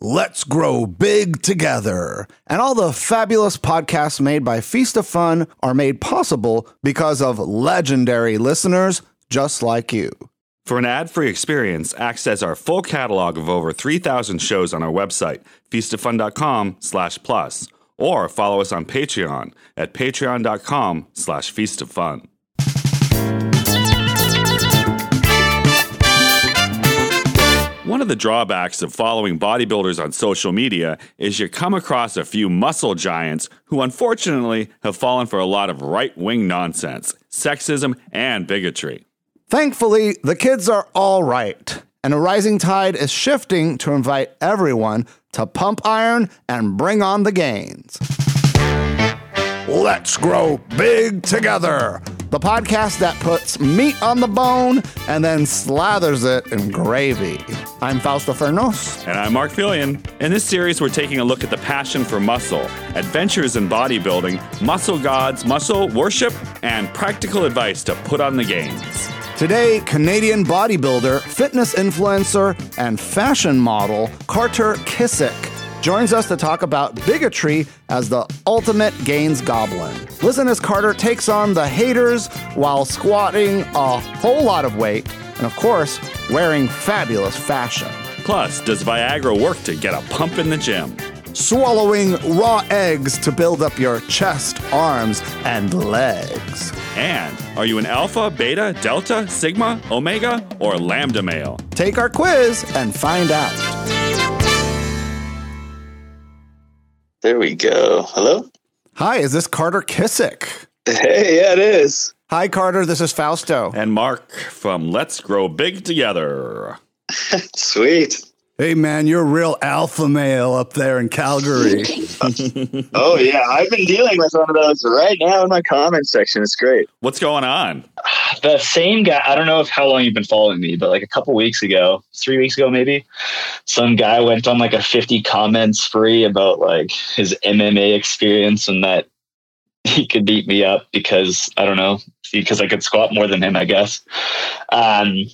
Let's Grow Big Together. And all the fabulous podcasts made by Feast of Fun are made possible because of legendary listeners just like you. For an ad-free experience, access our full catalog of over 3,000 shows on our website, feastoffun.com slash plus, or follow us on Patreon at patreon.com slash feastoffun. One of the drawbacks of following bodybuilders on social media is you come across a few muscle giants who unfortunately have fallen for a lot of right wing nonsense, sexism, and bigotry. Thankfully, the kids are all right, and a rising tide is shifting to invite everyone to pump iron and bring on the gains. Let's grow big together. The podcast that puts meat on the bone and then slathers it in gravy. I'm Fausto Fernos. And I'm Marc Felion. In this series, we're taking a look at the passion for muscle, adventures in bodybuilding, muscle gods, muscle worship, and practical advice to put on the gains. Today, Canadian bodybuilder, fitness influencer, and fashion model Carter Kissick joins us to talk about bigotry as the ultimate gains goblin. Listen as Carter takes on the haters while squatting a whole lot of weight and, of course, wearing fabulous fashion. Plus, does Viagra work to get a pump in the gym? Swallowing raw eggs to build up your chest, arms, and legs. And are you an alpha, beta, delta, sigma, omega, or lambda male? Take our quiz and find out. There we go. Hello? Hi, is this Carter Kissick? Hey, yeah, it is. Hi, Carter. This is Fausto. And Mark from Let's Grow Big Together. Sweet. Hey, man, you're a real alpha male up there in Calgary. oh, yeah. I've been dealing with one of those right now in my comment section. It's great. What's going on? The same guy, I don't know if how long you've been following me, but like a couple weeks ago, three weeks ago, maybe, some guy went on like a 50 comments spree about like his MMA experience and that he could beat me up because I don't know, because I could squat more than him, I guess. Um,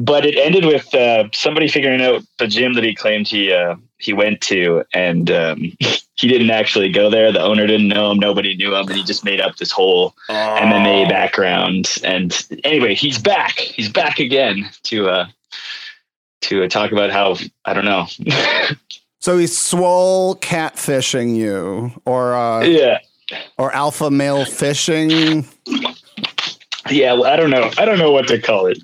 but it ended with uh, somebody figuring out the gym that he claimed he uh, he went to, and um, he didn't actually go there. The owner didn't know him. Nobody knew him, and he just made up this whole oh. MMA background. And anyway, he's back. He's back again to uh, to uh, talk about how I don't know. so he's swole catfishing you, or uh, yeah, or alpha male fishing. Yeah, well, I don't know. I don't know what to call it.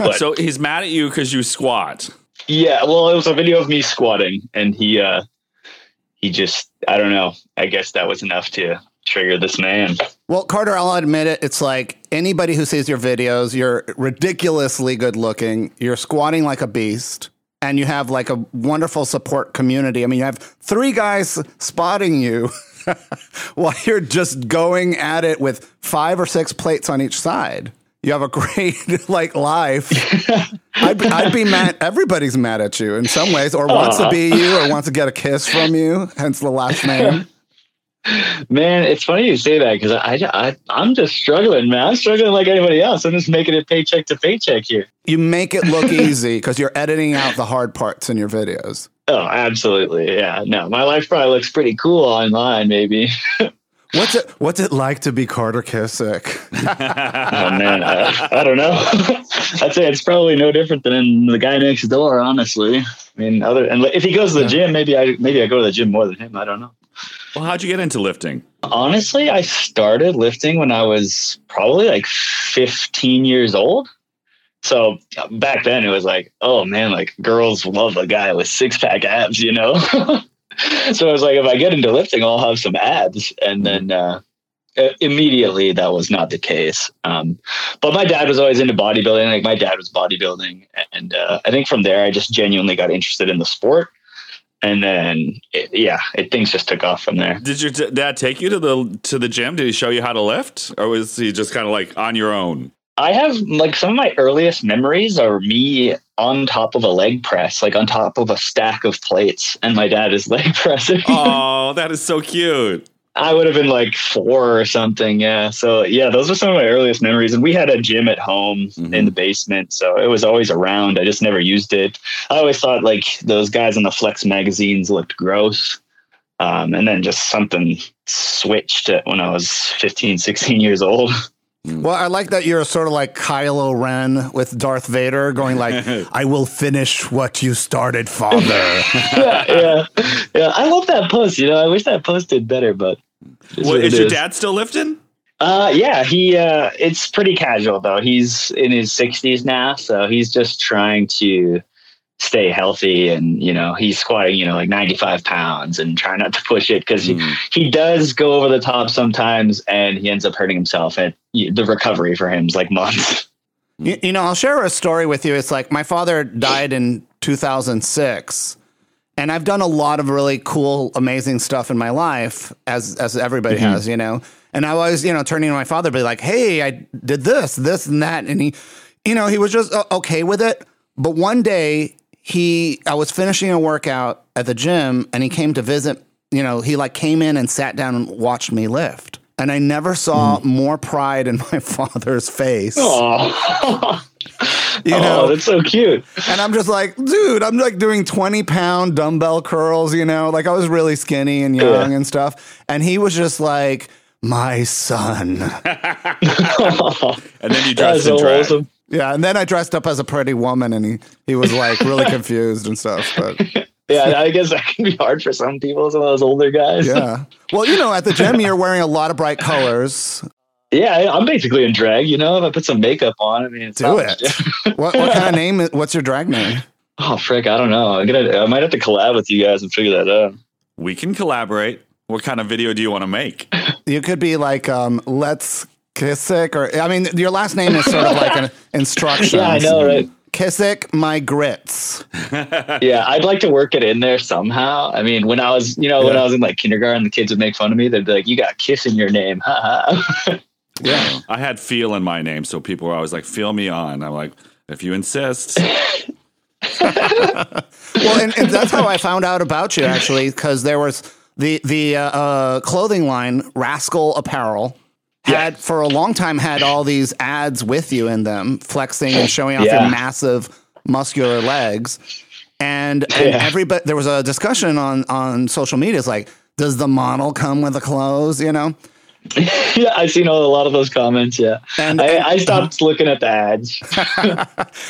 But, so he's mad at you because you squat. Yeah, well, it was a video of me squatting, and he uh he just I don't know. I guess that was enough to trigger this man. Well, Carter, I'll admit it. It's like anybody who sees your videos, you're ridiculously good looking. You're squatting like a beast, and you have like a wonderful support community. I mean, you have three guys spotting you. while you're just going at it with five or six plates on each side you have a great like life. I'd, I'd, be mad. Everybody's mad at you in some ways, or wants to be you, or wants to get a kiss from you. Hence the last name. Man, it's funny you say that because I, I I'm just struggling, man. I'm struggling like anybody else. I'm just making it paycheck to paycheck here. You make it look easy because you're editing out the hard parts in your videos. Oh, absolutely. Yeah. No, my life probably looks pretty cool online, maybe. What's it What's it like to be Carter Kissick? oh man, I, I don't know. I'd say it's probably no different than the guy next door. Honestly, I mean, other and if he goes to the gym, maybe I maybe I go to the gym more than him. I don't know. Well, how'd you get into lifting? Honestly, I started lifting when I was probably like 15 years old. So back then it was like, oh man, like girls love a guy with six pack abs, you know? so I was like, if I get into lifting, I'll have some abs. And then uh, immediately that was not the case. Um, but my dad was always into bodybuilding. Like my dad was bodybuilding. And uh, I think from there, I just genuinely got interested in the sport. And then, it, yeah, it, things just took off from there. Did your t- dad take you to the to the gym? Did he show you how to lift, or was he just kind of like on your own? I have like some of my earliest memories are me on top of a leg press, like on top of a stack of plates, and my dad is leg pressing. oh, that is so cute. I would have been like four or something. Yeah. So yeah, those are some of my earliest memories. And we had a gym at home Mhm. in the basement, so it was always around. I just never used it. I always thought like those guys in the Flex magazines looked gross. Um, and then just something switched it when I was 15, 16 years old. Well, I like that you're sort of like Kylo Ren with Darth Vader, going like, "I will finish what you started, Father." yeah, yeah, yeah. I love that post. You know, I wish that post did better, but it's Well, what is it your dad still lifting? Uh, yeah, he. Uh, it's pretty casual though. He's in his sixties now, so he's just trying to stay healthy, and you know, he's squatting, you know, like ninety five pounds, and trying not to push it because Mm. he, he does go over the top sometimes, and he ends up hurting himself. And the recovery for him is like months. you, you know, I'll share a story with you. It's like my father died in 2006, and I've done a lot of really cool, amazing stuff in my life, as as everybody has, you know. And I was, you know, turning to my father, be like, "Hey, I did this, this, and that," and he, you know, he was just uh, okay with it. But one day, he, I was finishing a workout at the gym, and he came to visit. You know, he like came in and sat down and watched me lift. And I never saw hmm. more pride in my father's face. Oh, You know, that's so cute. and I'm just like, dude, I'm like doing 20 pound dumbbell curls, you know, like I was really skinny and young Yeah. and stuff. And he was just like, my son. And then you dressed in so drag. wholesome. Yeah. And then I dressed up as a pretty woman and he, he was like really confused and stuff. But Yeah, I guess that can be hard for some people, some of those older guys. yeah. Well, you know, at the gym, you're wearing a lot of bright colors. Yeah, I- I'm basically in drag. You know, if I put some makeup on, I mean, it's Do not it. What, what kind of name? What's your drag name? oh frick, I don't know. I'm gonna, I might have to collab with you guys and figure that out. We can collaborate. What kind of video do you want to make? You could be like, um, let's Kissick or, I mean, your last name is sort of like an instruction. Yeah, I know, right? Kissick my grits. Yeah, I'd like to work it in there somehow. I mean, when I was, you know, when I was in like kindergarten, the kids would make fun of me. They'd be like, "You got kiss in your name." haha." Yeah. I had feel in my name, so people were always like, "Feel me on." I'm like, if you insist. Well, and, and that's how I found out about you actually, because there was the the uh, uh, clothing line Raskol Apparel had for a long time had all these ads with you in them, flexing and showing off Yeah. your massive muscular legs, and and Yeah. everybody there was a discussion on on social media. It's like, does the model come with the clothes? You know. yeah, I've seen a lot of those comments. Yeah, And- I, I stopped looking at the ads.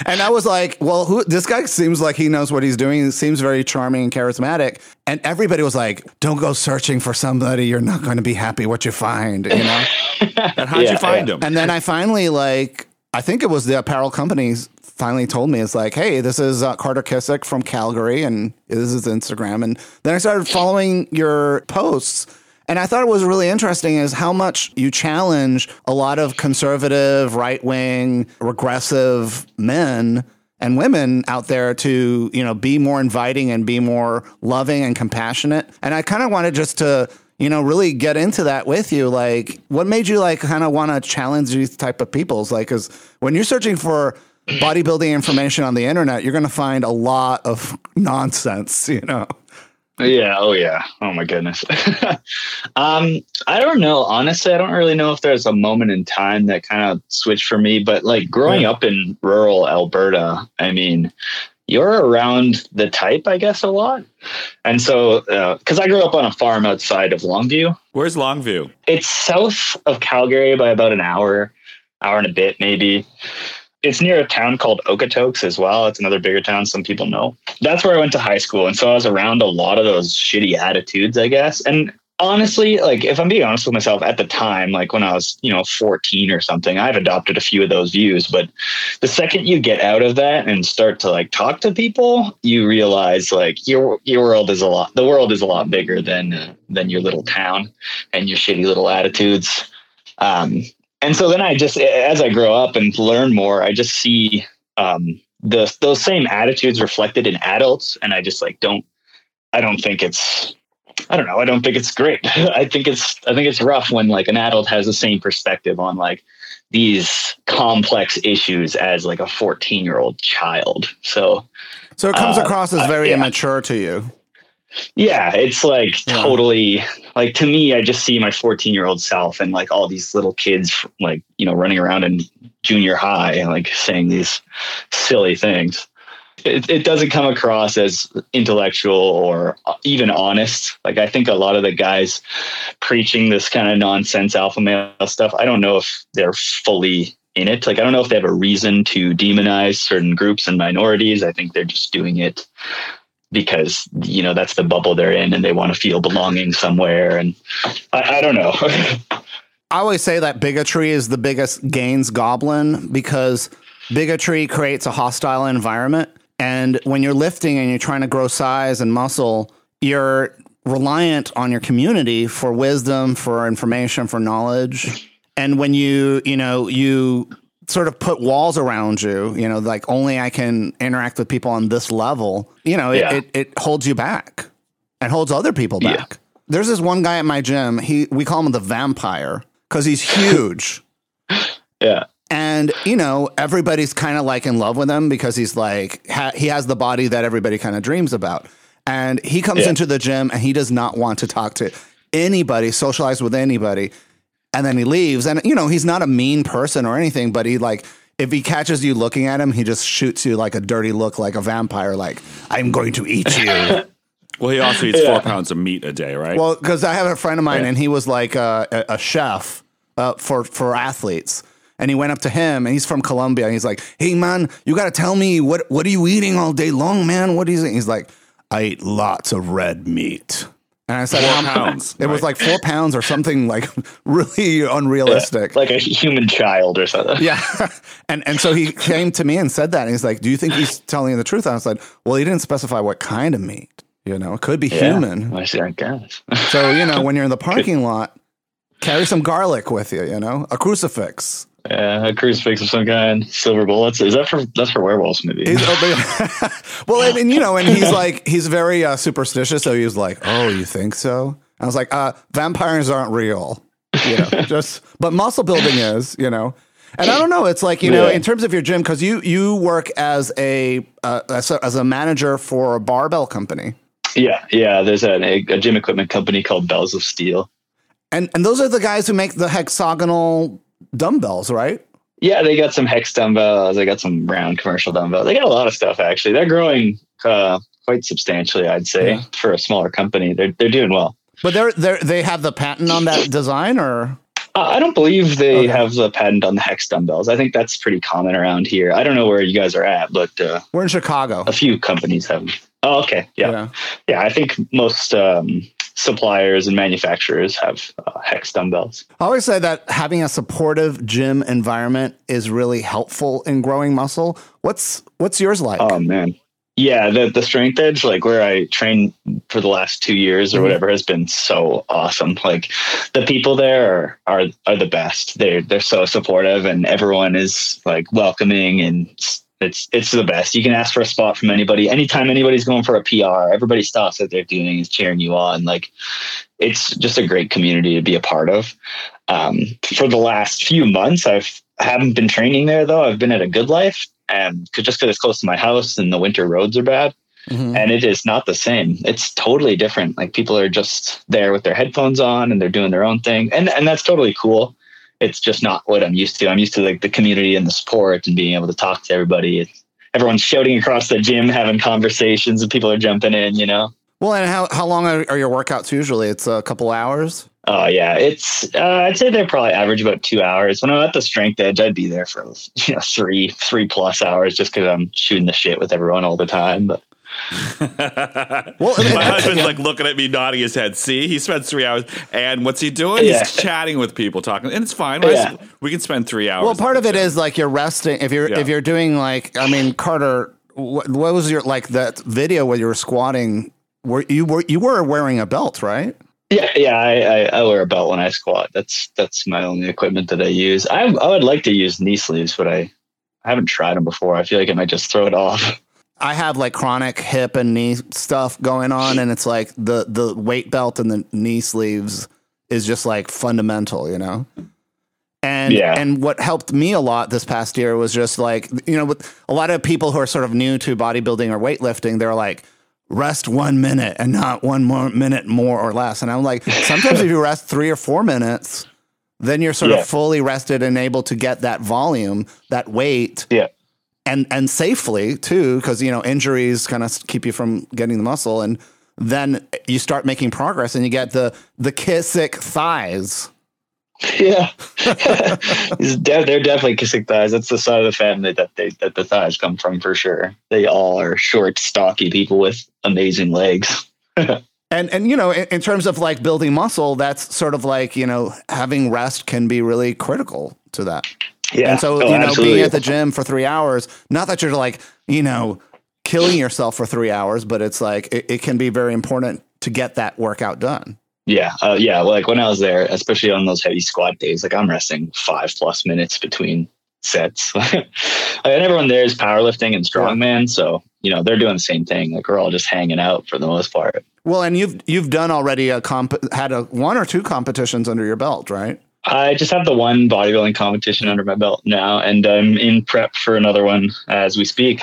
And I was like, well, who, this guy seems like he knows what he's doing. He seems very charming and charismatic. And everybody was like, don't go searching for somebody. You're not going to be happy what you find, you know? And how'd Yeah, you find him? and then I finally, like, I think it was the apparel companies finally told me, it's like, hey, this is uh, Carter Kissick from Calgary and this is Instagram. And then I started following your posts. And I thought it was really interesting is how much you challenge a lot of conservative, right wing, regressive men and women out there to, you know, be more inviting and be more loving and compassionate. And I kind of wanted just to, you know, really get into that with you. Like, what made you like kind of want to challenge these type of peoples? Like, because when you're searching for bodybuilding information on the internet, you're going to find a lot of nonsense, you know? Yeah. Oh, yeah. Oh, my goodness. um, I don't know. Honestly, I don't really know if there's a moment in time that kind of switched for me. But like growing up in rural Alberta, I mean, you're around the type, I guess, a lot. And so, because I grew up on a farm outside of Longview, Where's Longview? it's south of Calgary by about an hour, hour and a bit, maybe. It's near a town called Okotoks as well. It's another bigger town some people know. That's where I went to high school. And so I was around a lot of those shitty attitudes, I guess. And honestly, like if I'm being honest with myself at the time, like when I was, you know, 14 or something, I've adopted a few of those views. But the second you get out of that and start to like talk to people, you realize like your your world is a lot the world is a lot bigger than than your little town and your shitty little attitudes. Um, and so then I just, as I grow up and learn more, I just see um, the those same attitudes reflected in adults, and I just like don't, I don't think it's, I don't know, I don't think it's great. I think it's, I think it's rough when like an adult has the same perspective on like these complex issues as like a 14 year old child. So So it comes Uh, across as uh, very yeah. immature to you. yeah, it's like Yeah. totally like to me, I just see my 14 year old self and like all these little kids, like, you know, running around in junior high and like saying these silly things. It, it doesn't come across as intellectual or uh, even honest. Like, I think a lot of the guys preaching this kind of nonsense alpha male stuff, I don't know if they're fully in it. Like, I don't know if they have a reason to demonize certain groups and minorities. I think they're just doing it because you know that's the bubble they're in and they want to feel belonging somewhere and i, I don't know I always say that bigotry is the biggest gains goblin because bigotry creates a hostile environment. And when you're lifting and you're trying to grow size and muscle, you're reliant on your community for wisdom, for information, for knowledge. And when you, you know, you sort of put walls around you, you know, like only I can interact with people on this level, you know, Yeah. it, it, it holds you back and holds other people Yeah. back. There's this one guy at my gym. He we call him the vampire because he's huge. yeah and you know everybody's kind of like in love with him because he's like ha- he has the body that everybody kind of dreams about and he comes Yeah. into the gym and he does not want to talk to anybody socialize with anybody and then he leaves and you know he's not a mean person or anything but he like if he catches you looking at him he just shoots you like a dirty look like a vampire like i'm going to eat you Well, he also eats four pounds of meat a day, right? Well, because I have a friend of mine, and he was like a, a, a chef uh, for for athletes, and he went up to him, and he's from Colombia, and he's like, "Hey, man, you got to tell me what what are you eating all day long, man? What is it?" He's like, "I eat lots of red meat." And I said, Four um, pounds, It was like four pounds or something like really unrealistic. like a human child or something Yeah. and and so he came to me and said that. And he's like, Do you think he's telling you the truth? And I was like, Well, he didn't specify what kind of meat. You know, it could be Yeah. human. I see, I guess. So, you know, when you're in the parking lot, carry some garlic with you, you know, a crucifix. Yeah, a crucifix of some kind, silver bullets. Is that for that's for werewolves? Maybe. He's, well, and, and, you know, and he's like, he's very uh, superstitious. So he was like, Oh, you think so? I was like, uh, Vampires aren't real. You know, just, but muscle building is, you know. And I don't know. It's like you know, Yeah. in terms of your gym, because you you work as a, uh, as a as a manager for a barbell company, yeah, yeah. There's a, a gym equipment company called Bells of Steel. and and those are the guys who make the hexagonal dumbbells, right? Yeah, they got some hex dumbbells. They got some round commercial dumbbells. They got a lot of stuff actually. They're growing uh, quite substantially, I'd say, Yeah. for a smaller company. They're they're doing well. But they're they they have the patent on that design, or Uh, I don't believe they Okay. have the patent on the hex dumbbells. I think that's pretty common around here. I don't know where you guys are at, but uh, we're in Chicago. a few companies have. Oh, okay. Yeah. Yeah. Yeah. I think most um, suppliers and manufacturers have uh, hex dumbbells. I always say that having a supportive gym environment is really helpful in growing muscle. What's what's yours like? Oh, man. Yeah. The, the strength edge, like where I train for the last two years or Mhm. whatever, has been so awesome. Like the people there are, are, are the best. They're, they're so supportive and everyone is like welcoming and it's- it's, the best. You can ask for a spot from anybody. Anytime anybody's going for a PR, everybody stops what they're doing is cheering you on. Like it's just a great community to be a part of. Um, for the last few months, I've I haven't been training there though. I've been at a GoodLife, and just because it's close to my house and the winter roads are bad, Mhm. and it is not the same. It's totally different. Like people are just there with their headphones on and they're doing their own thing, and and that's totally cool. It's just not what I'm used to. I'm used to like the community and the support and being able to talk to everybody. It's, everyone's shouting across the gym, having conversations, and people are jumping in. You know. Well, and how how long are, your workouts usually? It's a couple hours. Oh yeah, it's. Uh, I'd say they probably average about two hours. When I'm at the strength edge, I'd be there for you know three, three plus hours, just because I'm shooting the shit with everyone all the time. But Well, My husband's like looking at me, nodding his head. See, he spends three hours, and what's he doing? Yeah. He's chatting with people, talking, and it's fine. right? Yeah. We can spend three hours. well, part of it is like you're resting. If you're Yeah. if you're doing like, I mean, Carter, what, what was your like that video where you were squatting? Were you were you were wearing a belt, right? yeah, yeah, I, I, I wear a belt when I squat. That's that's my only equipment that I use. I I would like to use knee sleeves, but I I haven't tried them before. I feel like it might just throw it off. I have like chronic hip and knee stuff going on, and it's like the the weight belt and the knee sleeves is just like fundamental, you know. And Yeah. and what helped me a lot this past year was just like you know with a lot of people who are sort of new to bodybuilding or weightlifting, they're like rest one minute and not one more minute more or less. And I'm like, sometimes if you rest three or four minutes, then you're sort Yeah. of fully rested and able to get that volume, that weight, Yeah. And and safely too, because you know injuries kind of keep you from getting the muscle, and then you start making progress, and you get the the Kissick thighs. Yeah, de- they're definitely kissing thighs. That's the side of the family that they that the thighs come from for sure. They all are short, stocky people with amazing legs. And and you know, in, in terms of like building muscle, that's sort of like you know having rest can be really critical to that. Yeah, And so Oh, you know, absolutely. being at the gym for three hours, not that you're like you know killing yourself for three hours, but it's like it, it can be very important to get that workout done. Yeah, uh, yeah. Like when I was there, especially on those heavy squat days, like I'm resting five plus minutes between sets. and everyone there is powerlifting and strongman, so you know they're doing the same thing. Like we're all just hanging out for the most part. Well, and you've you've done already a comp had a one or two competitions under your belt, right? I just have the one bodybuilding competition under my belt now, and I'm in prep for another one as we speak.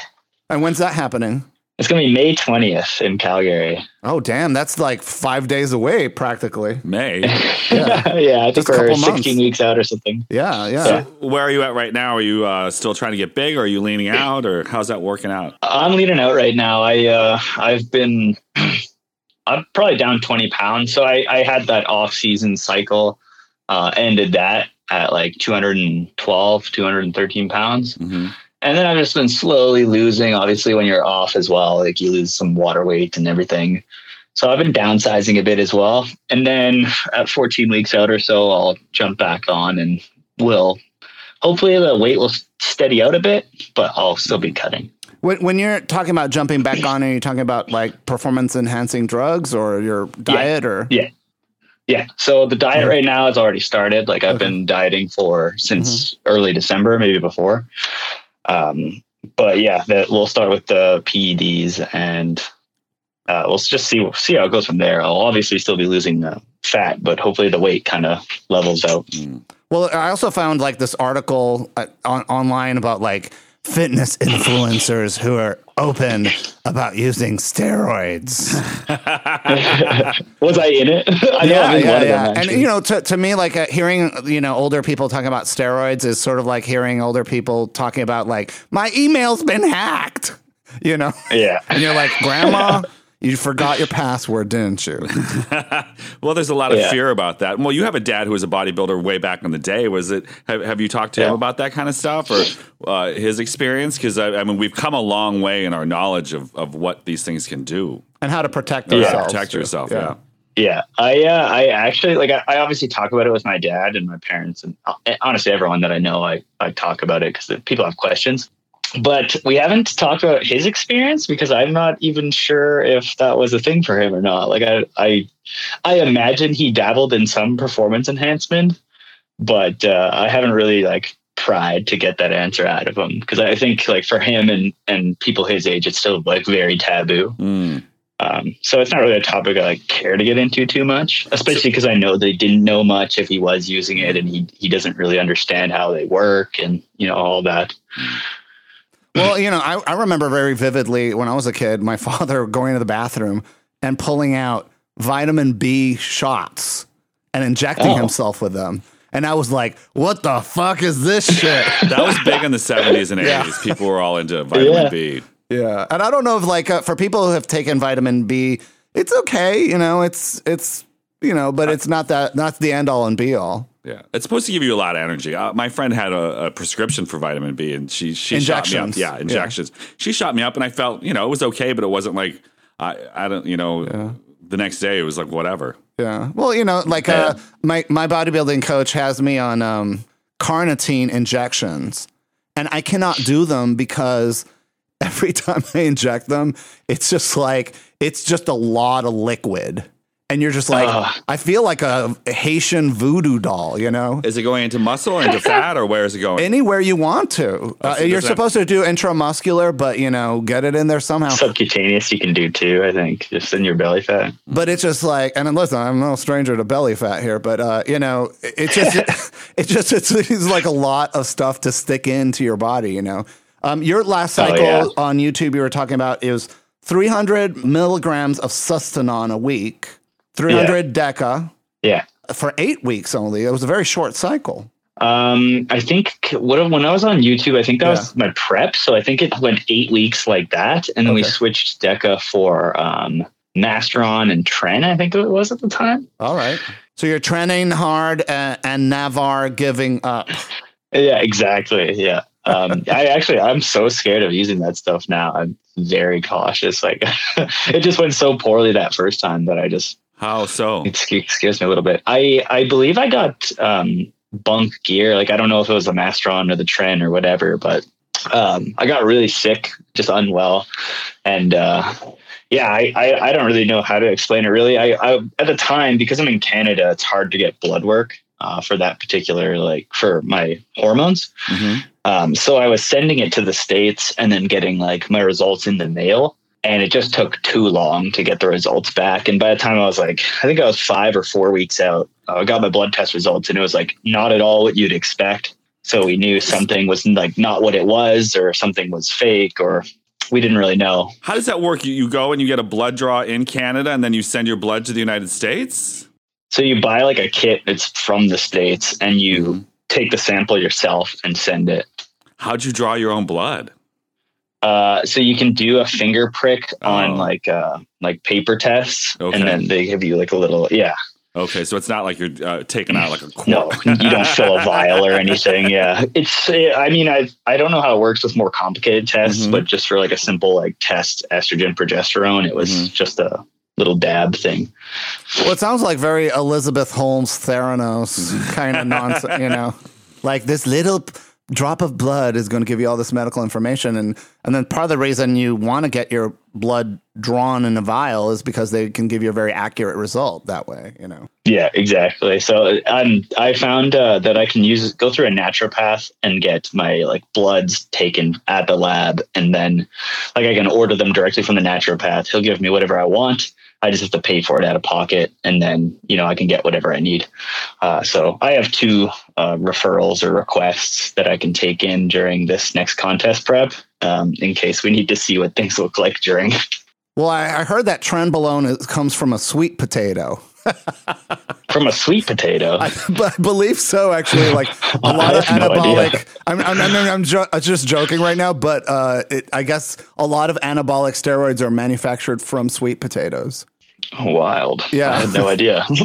And when's that happening? It's gonna be May twentieth in Calgary. Oh, damn, that's like five days away, practically. May. Yeah, yeah, I think a we're couple months. 16 weeks out or something. yeah, yeah. Yeah. Where are you at right now? Are you uh, still trying to get big, or are you leaning out, or how's that working out? I'm leaning out right now. I uh, I've been I'm probably down 20 pounds. So I, I had that off season cycle, uh, ended that at like 212, 213 pounds. Mhm. And then I've just been slowly losing. Obviously, when you're off as well, like you lose some water weight and everything. So I've been downsizing a bit as well. And then at 14 weeks out or so, I'll jump back on and will hopefully the weight will steady out a bit, but I'll still be cutting. When, when you're talking about jumping back on, are you talking about like performance enhancing drugs or your diet or? Yeah. Yeah. So the diet right now has already started. Like I've Okay. been dieting for since early December, maybe before. Um, but yeah, that we'll start with the PEDs and uh, we'll just see see how it goes from there. I'll obviously still be losing uh, fat, but hopefully the weight kind of levels out. Well, I also found like this article uh, on, online about like fitness influencers who are open about using steroids. Was I in it? I know I'm in one of them. And you know, to, to me, like uh, hearing you know older people talking about steroids is sort of like hearing older people talking about like my email's been hacked. You know, yeah. and you're like, Grandma, you forgot your password, didn't you? Well, there's a lot of Yeah. fear about that. Well, you have a dad who was a bodybuilder way back in the day. Was it? Have, have you talked to him about that kind of stuff or uh, his experience? Because I, I mean, we've come a long way in our knowledge of, of what these things can do. And how to protect Yeah. ourselves. Protect yourself. Yeah. Yeah, I uh, I actually like I, I obviously talk about it with my dad and my parents and uh, honestly everyone that I know I I talk about it because people have questions. But we haven't talked about his experience because I'm not even sure if that was a thing for him or not. Like I I I imagine he dabbled in some performance enhancement, but uh, I haven't really like tried to get that answer out of him because I think like for him and and people his age, it's still like very taboo. Mm. Um, so it's not really a topic I like care to get into too much, especially because I know they didn't know much if he was using it and he he doesn't really understand how they work and you know all that. Well, you know, I, I remember very vividly when I was a kid, my father going to the bathroom and pulling out vitamin B shots and injecting Oh. himself with them. And I was like, what the fuck is this shit? That was big in the 70s and 80s. Yeah. People were all into vitamin Yeah. B. yeah. And I don't know if like uh, for people who have taken vitamin B, it's okay, you know, it's it's you know, but it's not that not the end all and be all. Yeah, it's supposed to give you a lot of energy. Uh, my friend had a, a prescription for vitamin B, and she she shot me up. Injections. Yeah, injections. She shot me up, and I felt you know it was okay, but it wasn't like I I don't you know the next day it was like whatever. Yeah. Well, you know, like uh, my my bodybuilding coach has me on um, carnitine injections, and I cannot do them because every time I inject them, it's just like it's just a lot of liquid, and you're just like, Ugh. I feel like a Haitian voodoo doll, you know. Is it going into muscle or into fat, or where is it going? Anywhere you want to. Uh, so you're does that- supposed to do intramuscular, but you know, get it in there somehow. Subcutaneous you can do too. I think just in your belly fat. But it's just like, and listen, I'm no stranger to belly fat here, but uh, you know, it just, it just, it's, it's like a lot of stuff to stick into your body. You know, um, your last Oh, cycle yeah. on YouTube, you were talking about is 300 milligrams of Sustanon a week, 300 Deca Yeah. for eight weeks only. It was a very short cycle. Um, I think what when I was on YouTube, I think that was my prep. So I think it went eight weeks like that, and then we switched Deca for um, Masteron and Tren. I think it was at the time. All right. So you're training hard uh, and Navar giving up. Yeah, exactly. Yeah. Um, I actually, I'm so scared of using that stuff now. I'm very cautious. Like, it just went so poorly that first time that I just How so? it scares me a little bit. I I believe I got um, bunk gear. Like, I don't know if it was the Masteron or the Tren or whatever, but um, I got really sick, just unwell, and uh, yeah, I, I I don't really know how to explain it. Really, I, I at the time because I'm in Canada, it's hard to get blood work uh, for that particular like for my hormones. Mhm. Um, so I was sending it to the States and then getting like my results in the mail. And it just took too long to get the results back. And by the time I was like, I think I was five or four weeks out, I got my blood test results and it was like not at all what you'd expect. So we knew something was like not what it was or something was fake or we didn't really know. How does that work? You, you go and you get a blood draw in Canada and then you send your blood to the United States? So you buy like a kit that's from the States and you mm-hmm. take the sample yourself and send it. How'd you draw your own blood? Uh, so you can do a finger prick on Oh. like uh, like paper tests, Okay. and then they give you like a little yeah. Okay, so it's not like you're uh, taking out like a No, you don't fill a vial or anything. Yeah, it's. I mean, I I don't know how it works with more complicated tests, Mhm. but just for like a simple like test estrogen progesterone, it was Mhm. just a little dab thing. Well, it sounds like very Elizabeth Holmes Theranos kind of nonsense, you know, like this little p- drop of blood is going to give you all this medical information. And, and then part of the reason you want to get your blood drawn in a vial is because they can give you a very accurate result that way, you know. Yeah, exactly. So um, I found uh, that I can use go through a naturopath and get my like bloods taken at the lab, and then like I can order them directly from the naturopath. He'll give me whatever I want. I just have to pay for it out of pocket, and then you know I can get whatever I need. Uh, so I have two uh, referrals or requests that I can take in during this next contest prep, um, in case we need to see what things look like during. Well, I, I heard that trenbolone comes from a sweet potato. From a sweet potato. I, I believe so, actually. Like a lot of have no anabolic. I'm, I'm, I'm, I'm jo- just joking right now, but uh, it, I guess a lot of anabolic steroids are manufactured from sweet potatoes. Wild. Yeah. I had no idea.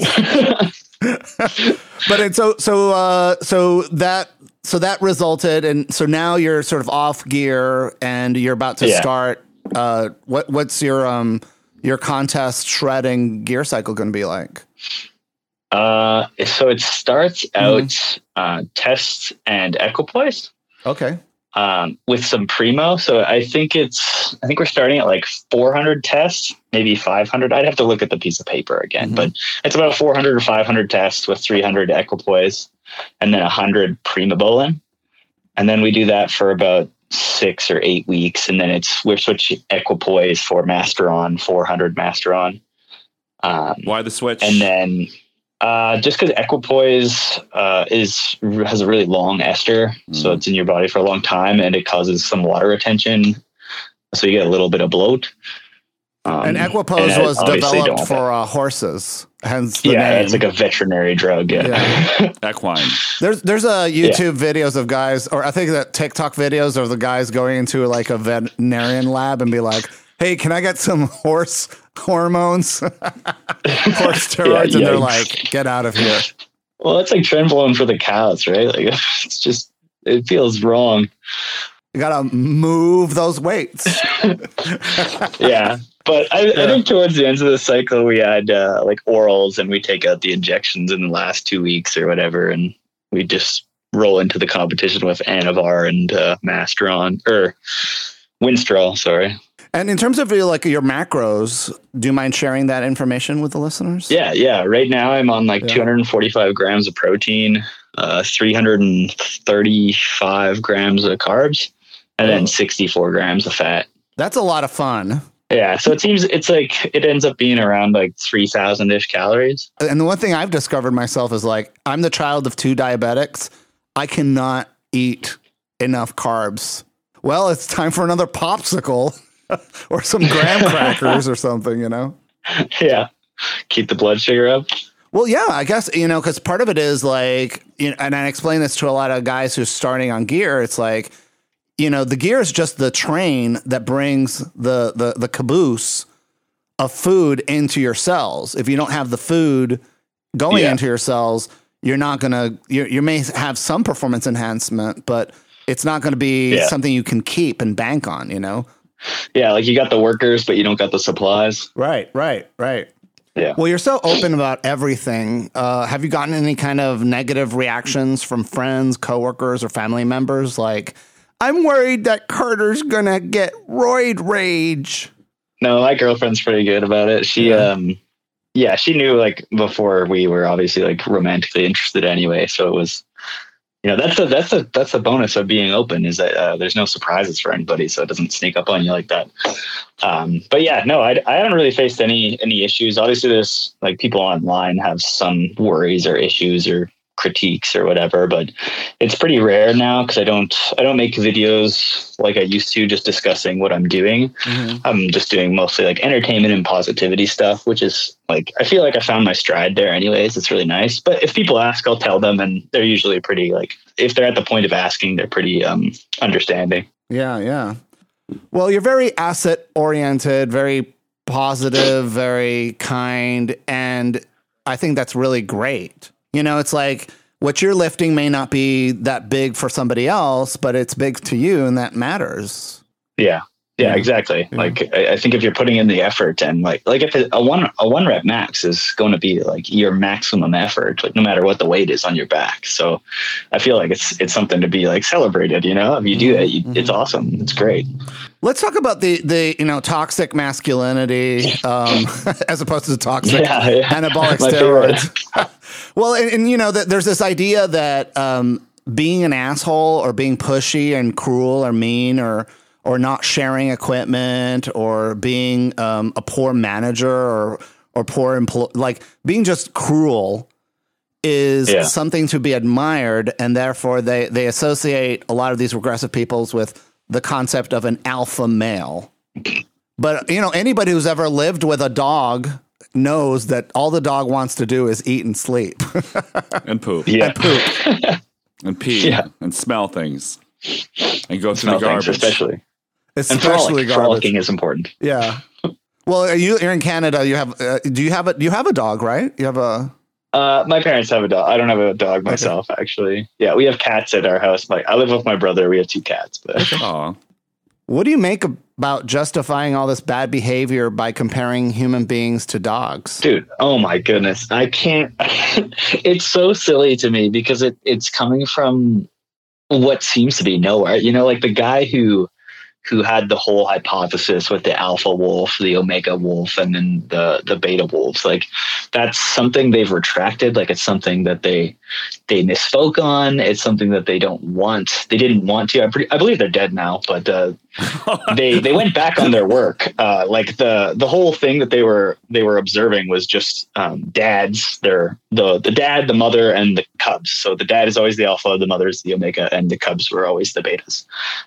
But it's so so uh, so that so that resulted, and so now you're sort of off gear, and you're about to Yeah. start. Uh, what what's your um your contest shredding gear cycle going to be like? Uh, so it starts out uh, tests and equipoise Okay, um, with some primo. So I think it's I think we're starting at like 400 tests, maybe 500. I'd have to look at the piece of paper again, Mhm. but it's about 400 or 500 tests with 300 equipoise, and then 100 primobolan, and then we do that for about six or eight weeks, and then it's we're switching equipoise for masteron, 400 masteron. Um, Why the switch? and then uh, just because equipoise uh, is has a really long ester, so Mm. it's in your body for a long time, and it causes some water retention, so you get a little bit of bloat. Um, and equipoise I was developed for uh, horses. Hence the that. yeah, name. it's like a veterinary drug. Yeah, Equine. There's there's a YouTube videos of guys, or I think that TikTok videos of the guys going into like a veterinarian lab and be like, "Hey, can I get some horse hormones, horse steroids?" and they're like, "Get out of here." well, it's like trenbolone for the cows, right? Like it's just it feels wrong. You gotta move those weights. yeah. But I, Yeah. I think towards the end of the cycle, we had uh, like orals and we take out the injections in the last two weeks or whatever. And we just roll into the competition with Anavar and uh, Masteron or Winstrol, sorry. And in terms of your, like your macros, do you mind sharing that information with the listeners? Yeah. Yeah. Right now I'm on like Yeah. 245 grams of protein, uh, 335 grams of carbs, and Oh. then 64 grams of fat. That's a lot of fun. Yeah. So it seems it's like it ends up being around like 3,000 ish calories. And the one thing I've discovered myself is like I'm the child of two diabetics. I cannot eat enough carbs. Well, it's time for another popsicle. or some graham crackers or something, you know? yeah. Keep the blood sugar up. Well, yeah, I guess, you know, because part of it is like, you know, and I explain this to a lot of guys who's starting on gear. It's like, you know, the gear is just the train that brings the, the, the caboose of food into your cells. If you don't have the food going Yeah. into your cells, you're not going to, you, you may have some performance enhancement, but it's not going to be Yeah. something you can keep and bank on, you know? Yeah, like you got the workers, but you don't got the supplies. Right, right, right. Yeah. Well, you're so open about everything. Uh, have you gotten any kind of negative reactions from friends, coworkers, or family members? Like, I'm worried that Carter's gonna get roid rage. No, my girlfriend's pretty good about it. She Yeah. um yeah, she knew like before we were obviously like romantically interested anyway, so it was you know, that's a that's a that's a bonus of being open is that uh, there's no surprises for anybody, so it doesn't sneak up on you like that. Um, but yeah, no, I, I haven't really faced any any issues. Obviously, there's like people online have some worries or issues or critiques or whatever, but it's pretty rare now because I don't I don't make videos like I used to, just discussing what I'm doing. I'm just doing mostly like entertainment and positivity stuff, which is like I feel like I found my stride there anyways. It's really nice. But if people ask, I'll tell them and they're usually pretty like if they're at the point of asking, they're pretty um understanding. Yeah, yeah. Well, you're very asset oriented, very positive, very kind, and I think that's really great. You know, it's like what you're lifting may not be that big for somebody else, but it's big to you, and that matters. Yeah. Yeah, exactly. Yeah. Like I, think if you're putting in the effort and like like if a one a one rep max is going to be like your maximum effort, like no matter what the weight is on your back. So I feel like it's it's something to be like celebrated. You know, if you do mm-hmm. it, you, it's mm-hmm. awesome. It's great. Let's talk about the the you know toxic masculinity um, as opposed to toxic Yeah, yeah. anabolic steroids. well, and, and you know that there's this idea that um, being an asshole or being pushy and cruel or mean or or not sharing equipment or being um, a poor manager or or poor employee, like being just cruel is Yeah. something to be admired, and therefore they they associate a lot of these regressive peoples with the concept of an alpha male. But you know, anybody who's ever lived with a dog knows that all the dog wants to do is eat and sleep and poop Yeah. and poop. and pee Yeah. and smell things and go through Smell the garbage. especially. And Especially frolic. garbage. Frolicking is important. Yeah. Well, are you, you're in Canada. You have. Uh, do you have a? You have a dog, right? You have a. Uh, my parents have a dog. I don't have a dog myself, actually. Yeah, we have cats at our house. Like I live with my brother. We have two cats, but Aw. What do you make about justifying all this bad behavior by comparing human beings to dogs? dude, oh my goodness, I can't. it's so silly to me because it it's coming from what seems to be nowhere. You know, like the guy who who had the whole hypothesis with the alpha wolf, the omega wolf, and then the the beta wolves. Like that's something they've retracted. Like it's something that they they misspoke on. It's something that they don't want. They didn't want to. I, I believe they're dead now, but uh, they they went back on their work. Uh, like the the whole thing that they were they were observing was just um, dads. They're the the dad, the mother, and the cubs. So the dad is always the alpha, the mother is the omega, and the cubs were always the betas.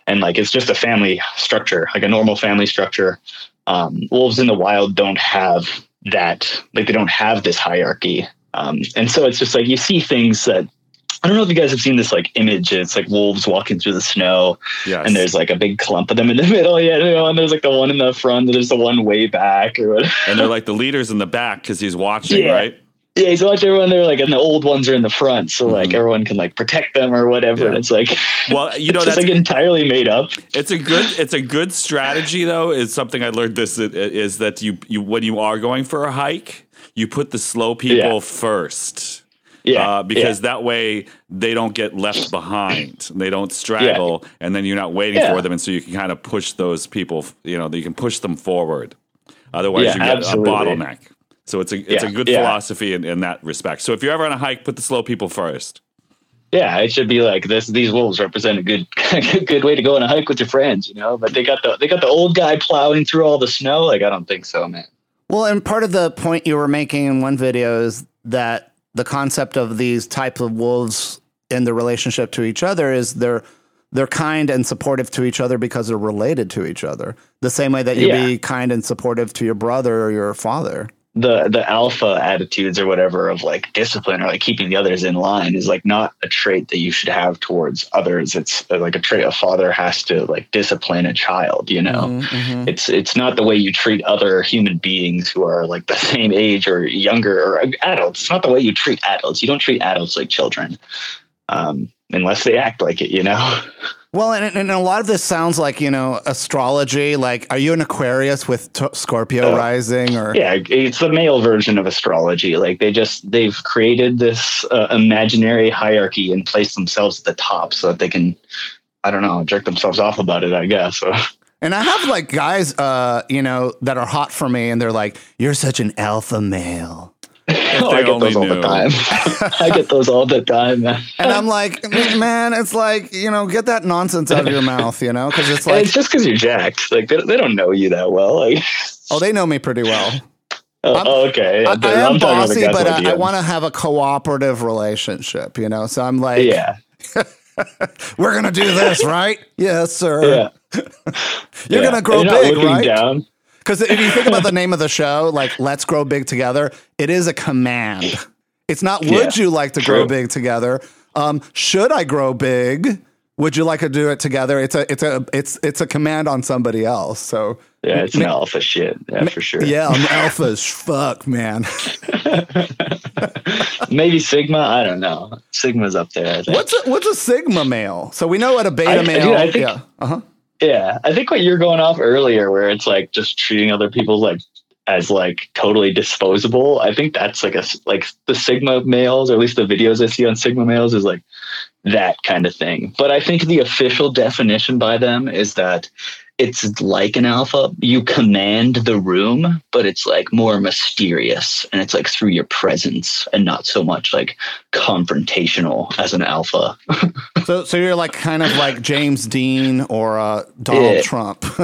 And like it's just a family structure, like a normal family structure. Um, wolves in the wild don't have that. Like they don't have this hierarchy. Um, and so it's just like you see things that I don't know if you guys have seen this like image. It's like wolves walking through the snow, Yes. and there's like a big clump of them in the middle. Yeah, you know, and there's like the one in the front, and there's the one way back, or whatever. and they're like the leaders in the back because he's watching, Yeah. right? Yeah, he's watching everyone there, like, and the old ones are in the front, so like Mhm. everyone can like protect them or whatever. Yeah. It's like, Well, you know that's like entirely made up. it's a good it's a good strategy though. Is something I learned this is that you you when you are going for a hike, you put the slow people Yeah. first. Yeah, uh, because that way they don't get left behind. They don't straggle, and then you're not waiting Yeah. for them, and so you can kind of push those people. You know, you can push them forward. Otherwise, Yeah, you get absolutely. a bottleneck. So it's a it's a good yeah. philosophy in, in that respect. So if you're ever on a hike, put the slow people first. yeah, it should be like this. These wolves represent a good, good way to go on a hike with your friends, you know. But they got the they got the old guy plowing through all the snow. Like I don't think so, man. Well, and part of the point you were making in one video is that the concept of these types of wolves in the relationship to each other is they're they're kind and supportive to each other because they're related to each other. The same way that you'd Yeah. be kind and supportive to your brother or your father. The the alpha attitudes or whatever of like discipline or like keeping the others in line is like not a trait that you should have towards others. It's uh, like a trait a father has to like discipline a child you know? Mhm. it's it's not the way you treat other human beings who are like the same age or younger or adults. It's not the way you treat adults. You don't treat adults like children um unless they act like it you know Well, and, and a lot of this sounds like, you know, astrology. Like, are you an Aquarius with t- Scorpio Uh, rising or? yeah it's the male version of astrology like they just they've created this uh, imaginary hierarchy and placed themselves at the top so that they can i don't know jerk themselves off about it i guess And I have like guys, uh, you know, that are hot for me and they're like, you're such an alpha male. Oh, i get those all only the time i get those all the time man. And I'm like, man, it's like, you know, get that nonsense out of your mouth, you know, because it's And like, it's just because you're jacked like they, they don't know you that well like oh, they know me pretty well. oh, I'm- okay I, I I'm am talking about the bossy, but I, I want to have a cooperative relationship, you know? So I'm like, yeah we're going to do this, right? yes, sir. yeah You're Yeah. going to grow And you're big, right? down Because if you think about the name of the show, like "Let's Grow Big Together," it is a command. It's not "Would Yeah, you like to grow big together?" Um, should I grow big? Would you like to do it together? It's a it's a it's it's a command on somebody else. So yeah it's an alpha shit yeah for sure yeah, I'm alpha as fuck, man. maybe sigma i don't know sigma's up there I think. What's a, what's a sigma male? So we know what a beta I- male. do- I think- yeah. Uh huh. Yeah, I think what you're going off earlier, where it's like just treating other people like as like totally disposable. I think that's like a like the Sigma males, or at least the videos I see on Sigma males, is like that kind of thing. But I think the official definition by them is that it's like an alpha. You command the room, but it's like more mysterious, and it's like through your presence, and not so much like confrontational as an alpha. So so you're like kind of like James Dean or uh, Donald Yeah. Trump.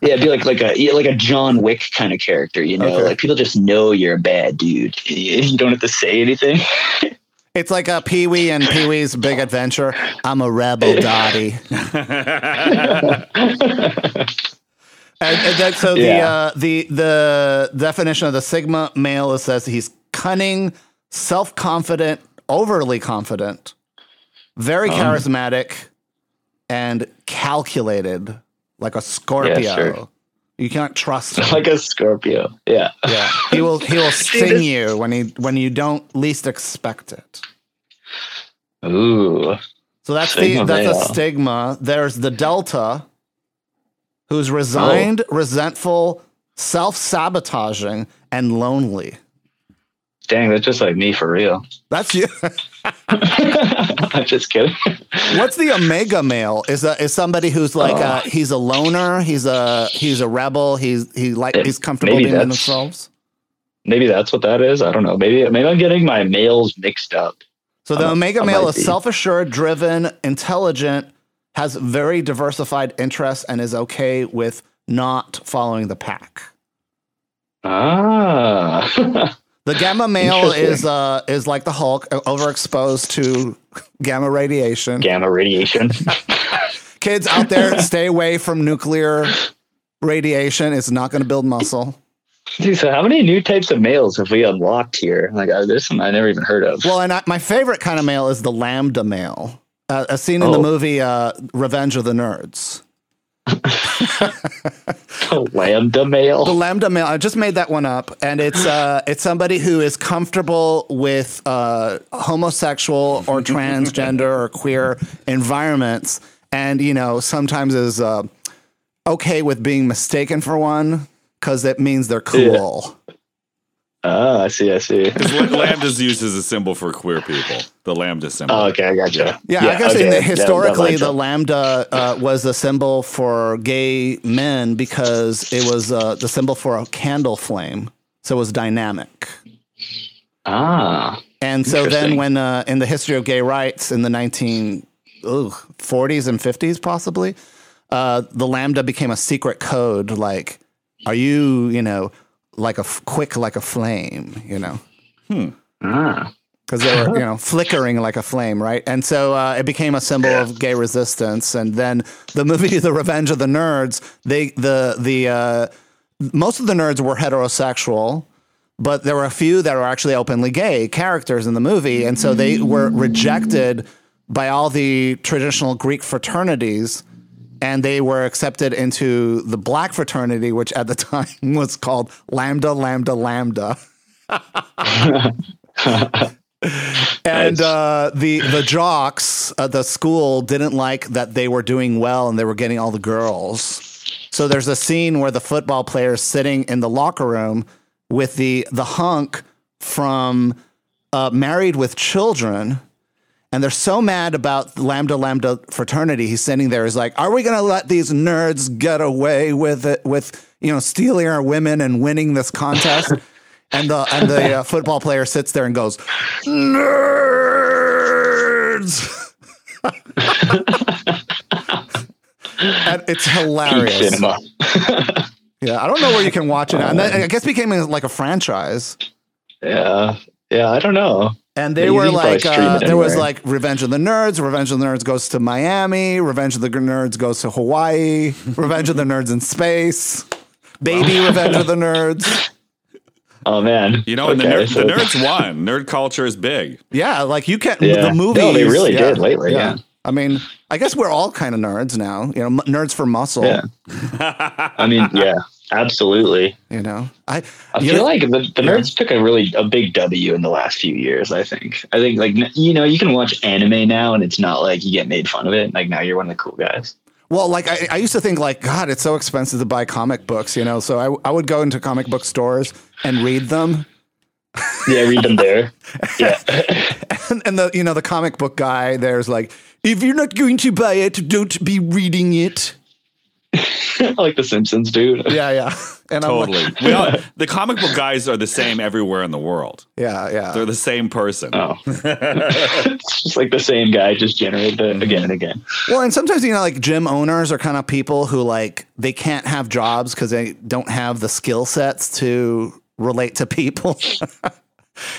Yeah, be like like a yeah, like a John Wick kind of character, you know. Okay. Like people just know you're a bad dude. You you don't have to say anything. It's like a Pee Wee and Pee Wee's Big Adventure. I'm a rebel, Dottie. And, and then, so the Yeah. uh, the the definition of the Sigma male is says he's cunning, self confident, overly confident, very Um. charismatic, and calculated, like a Scorpio. sure. You can't trust him. like a Scorpio. Yeah. yeah, he will he will sting you when he when you don't least expect it. Ooh. So that's Stigma the that's male. a stigma. There's the delta, who's resigned, Oh. resentful, self-sabotaging, and lonely. Dang, that's just like me for real. That's you. I'm just kidding. What's the omega male? Is a, is somebody who's like uh, Oh. he's a loner, he's a he's a rebel, he's he like he's comfortable being themselves. Maybe that's what that is. I don't know. Maybe maybe I'm getting my males mixed up. So the omega male is self-assured, driven, intelligent, has very diversified interests, and is okay with not following the pack. Ah. The gamma male is uh is like the Hulk, overexposed to gamma radiation. Gamma radiation. Kids out there, stay away from nuclear radiation. It's not going to build muscle. Dude, so how many new types of males have we unlocked here? Like, uh, there's some I never even heard of. Well, and I, my favorite kind of male is the lambda male, uh, as seen in the Oh. movie uh, Revenge of the Nerds. Lambda male. The lambda male. I just made that one up, and it's uh, it's somebody who is comfortable with uh, homosexual or transgender or queer environments, and you know sometimes is uh, okay with being mistaken for one because it means they're cool. Ah, I see, I see. Lambda's used as a symbol for queer people. The lambda symbol. Oh, okay, I gotcha. Yeah, I guess okay, that- that historically, lines the lambda uh, was a symbol for gay men because it was uh, the symbol for a candle flame, so it was dynamic. Ah, And so then, when uh, in the history of gay rights in the 1940s and 50s, possibly, uh, the lambda became a secret code. Like, are you, you know, like a f- quick like a flame, you know? ah. because they were, you know, flickering like a flame, right? And so uh, it became a symbol of gay resistance. And then the movie The Revenge of the Nerds, they the the uh, most of the nerds were heterosexual, but there were a few that were actually openly gay characters in the movie, and so they were rejected by all the traditional Greek fraternities. And they were accepted into the black fraternity, which at the time was called Lambda Lambda Lambda. and uh, the the jocks at the school didn't like that they were doing well and they were getting all the girls. So there's a scene where the football player's sitting in the locker room with the the hunk from uh, Married with Children. And they're so mad about Lambda Lambda fraternity. He's sitting there. He's like, "Are we going to let these nerds get away with it? With you know, stealing our women and winning this contest?" and the and the uh, football player sits there and goes, "Nerds." and it's hilarious. cinema. Yeah, I don't know where you can watch it. And then, I guess it became like a franchise. Yeah. Yeah. I don't know. And they Yeah, were you can probably like, uh, it there was like Revenge of the Nerds. Revenge of the Nerds goes to Miami. Revenge of the Nerds goes to Hawaii. Revenge of the Nerds in space. Baby Revenge of the Nerds. Oh man. You know, and the, Okay, ner- so- the nerds won. Nerd culture is big. Yeah, like you can't. Yeah. The movies. No, they really yeah, did lately, yeah. I mean, I guess we're all kind of nerds now. You know, m- nerds for muscle. Yeah. I mean, yeah, absolutely. You know, I. I feel know- like the, the nerds took a really a big W in the last few years. I think. I think like you know you can watch anime now and it's not like you get made fun of it. Like now you're one of the cool guys. Well, like I, I used to think, like God, it's so expensive to buy comic books. You know, so I, I would go into comic book stores and read them. Yeah, read them there. Yeah, and, and the you know the comic book guy there's like if you're not going to buy it don't be reading it like the Simpsons, dude. yeah yeah and i'm Totally. like all, the comic book guys are the same everywhere in the world. yeah yeah They're the same person. Oh, it's just like the same guy, just generated it again and again. well and sometimes you know like gym owners are kind of people who like they can't have jobs because they don't have the skill sets to relate to people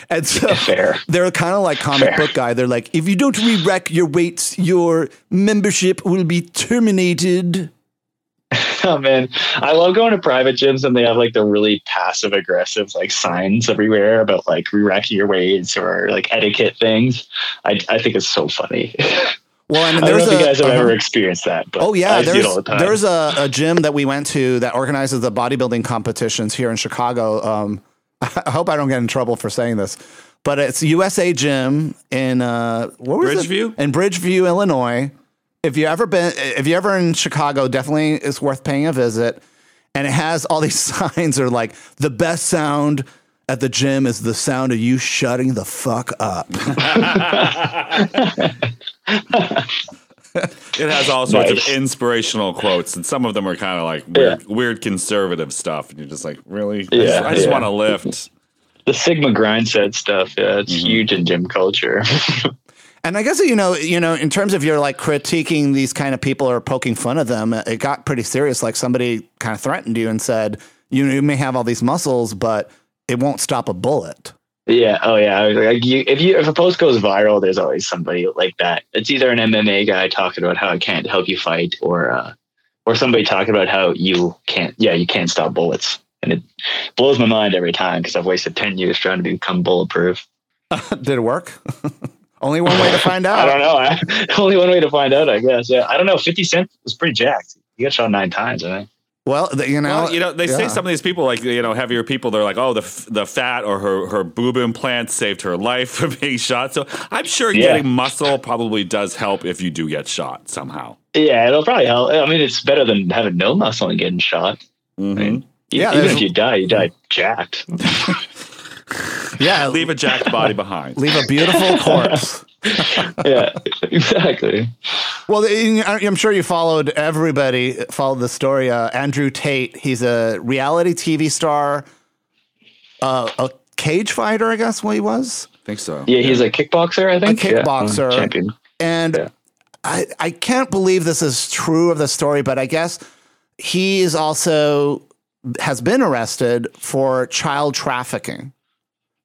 and so Fair. they're kind of like comic Fair. book guy they're like if you don't re-rack your weights your membership will be terminated Oh man, I love going to private gyms and they have like the really passive aggressive like signs everywhere about like re-racking your weights or like etiquette things. I I think it's so funny. well and I don't there's know if you guys have uh-huh. ever experienced that, but Oh yeah, I see there's it all the time. there's a, a gym that we went to that organizes the bodybuilding competitions here in Chicago. Um, I hope I don't get in trouble for saying this, but it's USA Gym in uh, what was it? Bridgeview? in Bridgeview, Illinois. If you ever been, if you ever in Chicago, definitely it's worth paying a visit. And it has all these signs that are like the best sound at the gym is the sound of you shutting the fuck up. It has all sorts Nice. of inspirational quotes, and some of them are kind of like weird, weird conservative stuff. And you're just like, really? I just, Yeah, I just want to lift. the Sigma grind set stuff. Yeah, it's Mm-hmm. huge in gym culture. And I guess you know, you know, in terms of your like critiquing these kind of people or poking fun of them, it got pretty serious. Like somebody kind of threatened you and said, "You, know, you may have all these muscles, but it won't stop a bullet." Yeah. Oh, yeah. Like you, if you if a post goes viral, there's always somebody like that. It's either an MMA guy talking about how I can't help you fight, or uh, or somebody talking about how you can't. Yeah, you can't stop bullets, and it blows my mind every time because I've wasted ten years trying to become bulletproof. Did it work? Only one way to find out. I don't know. I, only one way to find out, I guess. Yeah. I don't know. Fifty Cent was pretty jacked. He got shot nine times. I think. Well, th- you know, Well, you know, they say some of these people, like you know, heavier people, they're like, oh, the f- the fat or her her boob implant saved her life from being shot. So I'm sure Yeah. getting muscle probably does help if you do get shot somehow. Yeah, it'll probably help. I mean, it's better than having no muscle and getting shot. Mhm. I mean, Yeah, even if you die, you die jacked. Yeah, Leave a jacked body behind. leave a beautiful corpse. yeah, exactly. Well, I'm sure you followed everybody followed the story. Uh, Andrew Tate, he's a reality TV star, uh, a cage fighter, I guess what he was. I think so. Yeah, he's a kickboxer, I think. Yeah, kickboxer. champion. And Yeah. I, I can't believe this is true of the story, but I guess he is also has been arrested for child trafficking.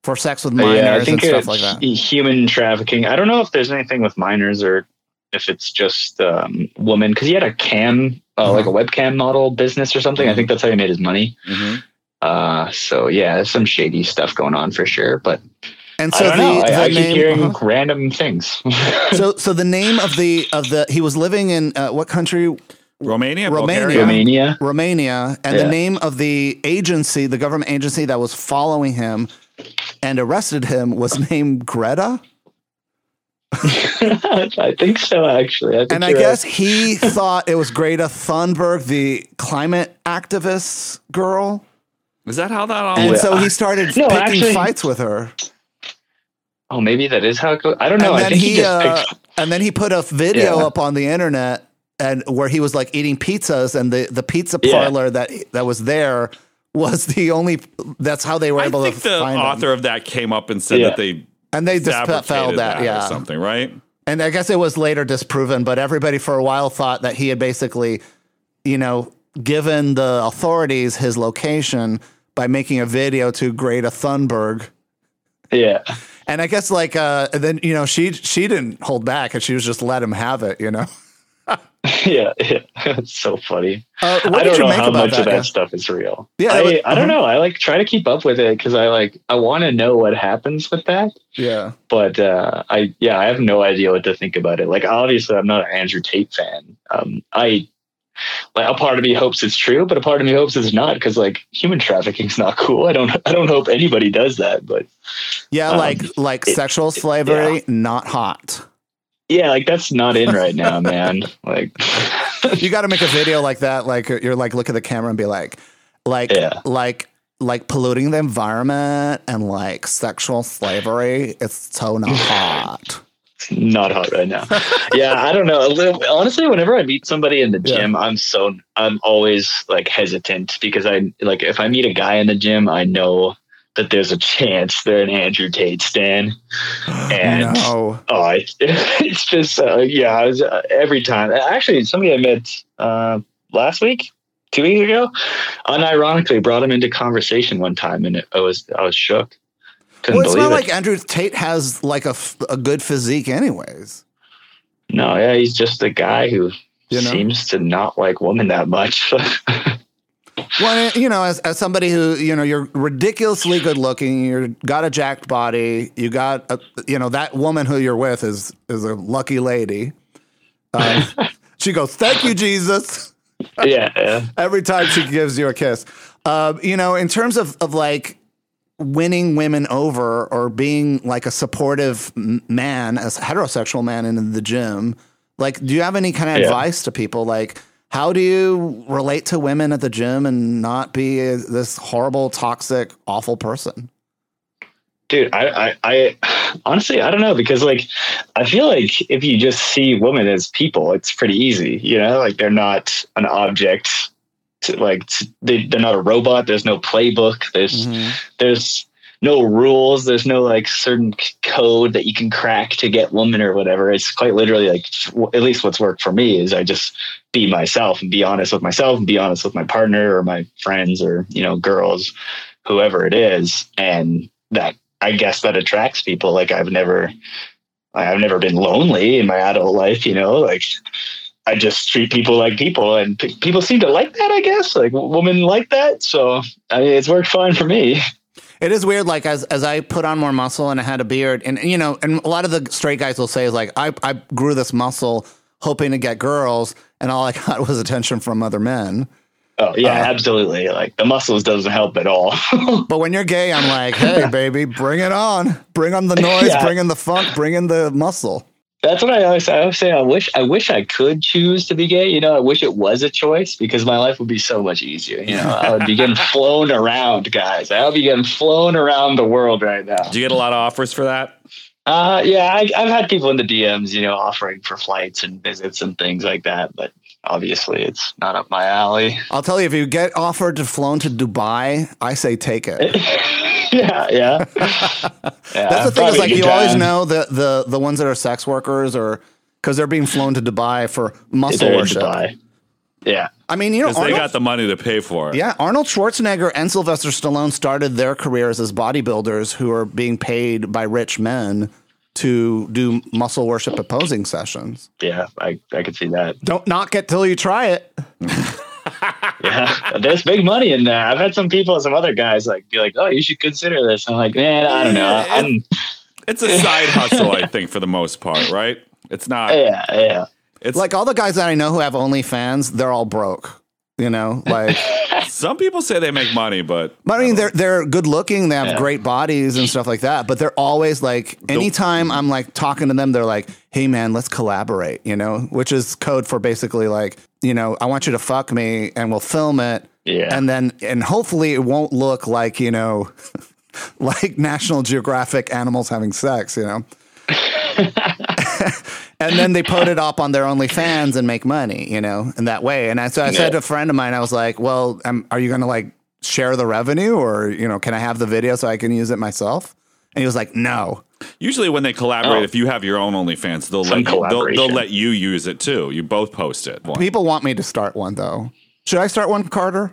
For sex with minors yeah, I and think stuff it's like that. human trafficking. I don't know if there's anything with minors or if it's just um, women because he had a cam, uh, like a webcam model business or something. I think that's how he made his money. Uh, so yeah, there's some shady stuff going on for sure. But And I so don't the, know. the I, I keep name, hearing uh-huh. random things. so so the name of the of the he was living in uh, what country? Romania, Romania. Bulgaria. Romania. Romania, and the name of the agency, the government agency that was following him and arrested him was named Greta. I think so, actually. I think And I guess right. he thought it was Greta Thunberg, the climate activist girl. Is that how that all And went? so he started No, picking actually- fights with her. Oh, maybe that is how it goes. I don't know. and I then think he, he, just uh, picked. and then he put a video Yeah. up on the internet and where he was like eating pizzas and the, the pizza Yeah. parlor that that was there was the only that's how they were I able think to the find him. author of that came up and said Yeah. that they And they just fabricated that, that, yeah. or something, right? And I guess it was later disproven, but everybody for a while thought that he had basically, you know, given the authorities his location by making a video to Greta Thunberg. Yeah. And I guess like uh then you know she she didn't hold back and she was just let him have it, you know. yeah. Yeah. It's so funny. Uh, I don't know how much that? of that yeah? stuff is real. Yeah, I, was- I don't uh-huh. know. I like try to keep up with it because I like I want to know what happens with that. Yeah. But uh, I yeah, I have no idea what to think about it. Like obviously, I'm not an Andrew Tate fan. Um, I like a part of me hopes it's true, but a part of me hopes it's not because like human trafficking's not cool. I don't I don't hope anybody does that. But Yeah, Um, like like it- sexual slavery, not hot. Yeah, like that's not in right now, man. Like You got to make a video like that. Like you're like look at the camera and be like, like Yeah. like like polluting the environment and like sexual slavery. It's so not hot. not hot right now. yeah, I don't know. Little, honestly, whenever I meet somebody in the Yeah. gym, I'm so I'm always like hesitant because I like if I meet a guy in the gym, I know that there's a chance they're an Andrew Tate stan. And no. oh, it, it's just uh, yeah, was, uh, every time. Actually, somebody I met uh, last week. Two weeks ago, unironically brought him into conversation one time, and it, I was I was shook. Couldn't Well, it's not it. like Andrew Tate has like a, a good physique, anyways. No, yeah, he's just a guy who You know? seems to not like women that much. Well, you know, as, as somebody who, you know, you're ridiculously good looking, you got a jacked body, you got, a, you know, that woman who you're with is is a lucky lady. Um, she goes, "Thank you, Jesus," yeah, yeah. every time she gives you a kiss. Um, you know, in terms of of like winning women over or being like a supportive man, as a heterosexual man in the gym, like, do you have any kind of Yeah. advice to people? Like, how do you relate to women at the gym and not be a, this horrible, toxic, awful person? Dude, I, I, I honestly, I don't know because like, I feel like if you just see women as people, it's pretty easy. You know, like they're not an object. To, like to, they, they're not a robot. There's no playbook. There's mm-hmm. there's no rules. There's no like certain code that you can crack to get women or whatever. It's quite literally like at least what's worked for me is I just be myself and be honest with myself and be honest with my partner or my friends or you know girls, whoever it is, and that I guess that attracts people. Like I've never, I've never been lonely in my adult life. You know, like. I just treat people like people, and p- people seem to like that. I guess, like women like that. So, I mean, it's worked fine for me. It is weird, like as as I put on more muscle and I had a beard, and you know, and a lot of the straight guys will say is like I I grew this muscle hoping to get girls, and all I got was attention from other men. Oh yeah, Uh, absolutely. Like the muscles doesn't help at all. But when you're gay, I'm like, hey, baby, bring it on, bring on the noise, Yeah. bring in the funk, bring in the muscle. That's what I always say. I always say I wish I wish I could choose to be gay. You know, I wish it was a choice because my life would be so much easier. You know, I would be getting flown around, guys. I would be getting flown around the world right now. Do you get a lot of offers for that? Uh, yeah, I, I've had people in the DMs, you know, offering for flights and visits and things like that, but obviously it's not up my alley. I'll tell you, if you get offered to flown to Dubai, I say take it. yeah, yeah. That's the thing is like you always know the the the ones that are sex workers or because they're being flown to Dubai for muscle They're in worship. Dubai. Yeah. I mean, you know, because they got the money to pay for it. yeah, Arnold Schwarzenegger and Sylvester Stallone started their careers as bodybuilders who are being paid by rich men to do muscle worship opposing sessions. Yeah, I, I could see that. Don't knock it till you try it. Yeah, there's big money in that. I've had some people, some other guys, like be like, "Oh, you should consider this." I'm like, man, I don't know. I'm, It's a side hustle, I think, for the most part, right? It's not. yeah, yeah. It's Like all the guys that I know who have OnlyFans, they're all broke. You know, like some people say they make money, but But I mean, they're they're good looking. They have Yeah. great bodies and stuff like that. But they're always like, anytime I'm like talking to them, they're like, "Hey, man, let's collaborate." You know, which is code for basically like, you know, I want you to fuck me, and we'll film it, Yeah. and then and hopefully it won't look like you know, like National Geographic animals having sex. You know. and then they put it up on their OnlyFans and make money, you know, in that way. And I, so I said to a friend of mine, I was like, "Well, um, are you going to like share the revenue, or you know, can I have the video so I can use it myself?" And he was like, "No." usually when they collaborate, Oh. if you have your own OnlyFans, they'll Some let you, they'll, they'll let you use it too. You both post it. People want me to start one though. Should I start one, Carter?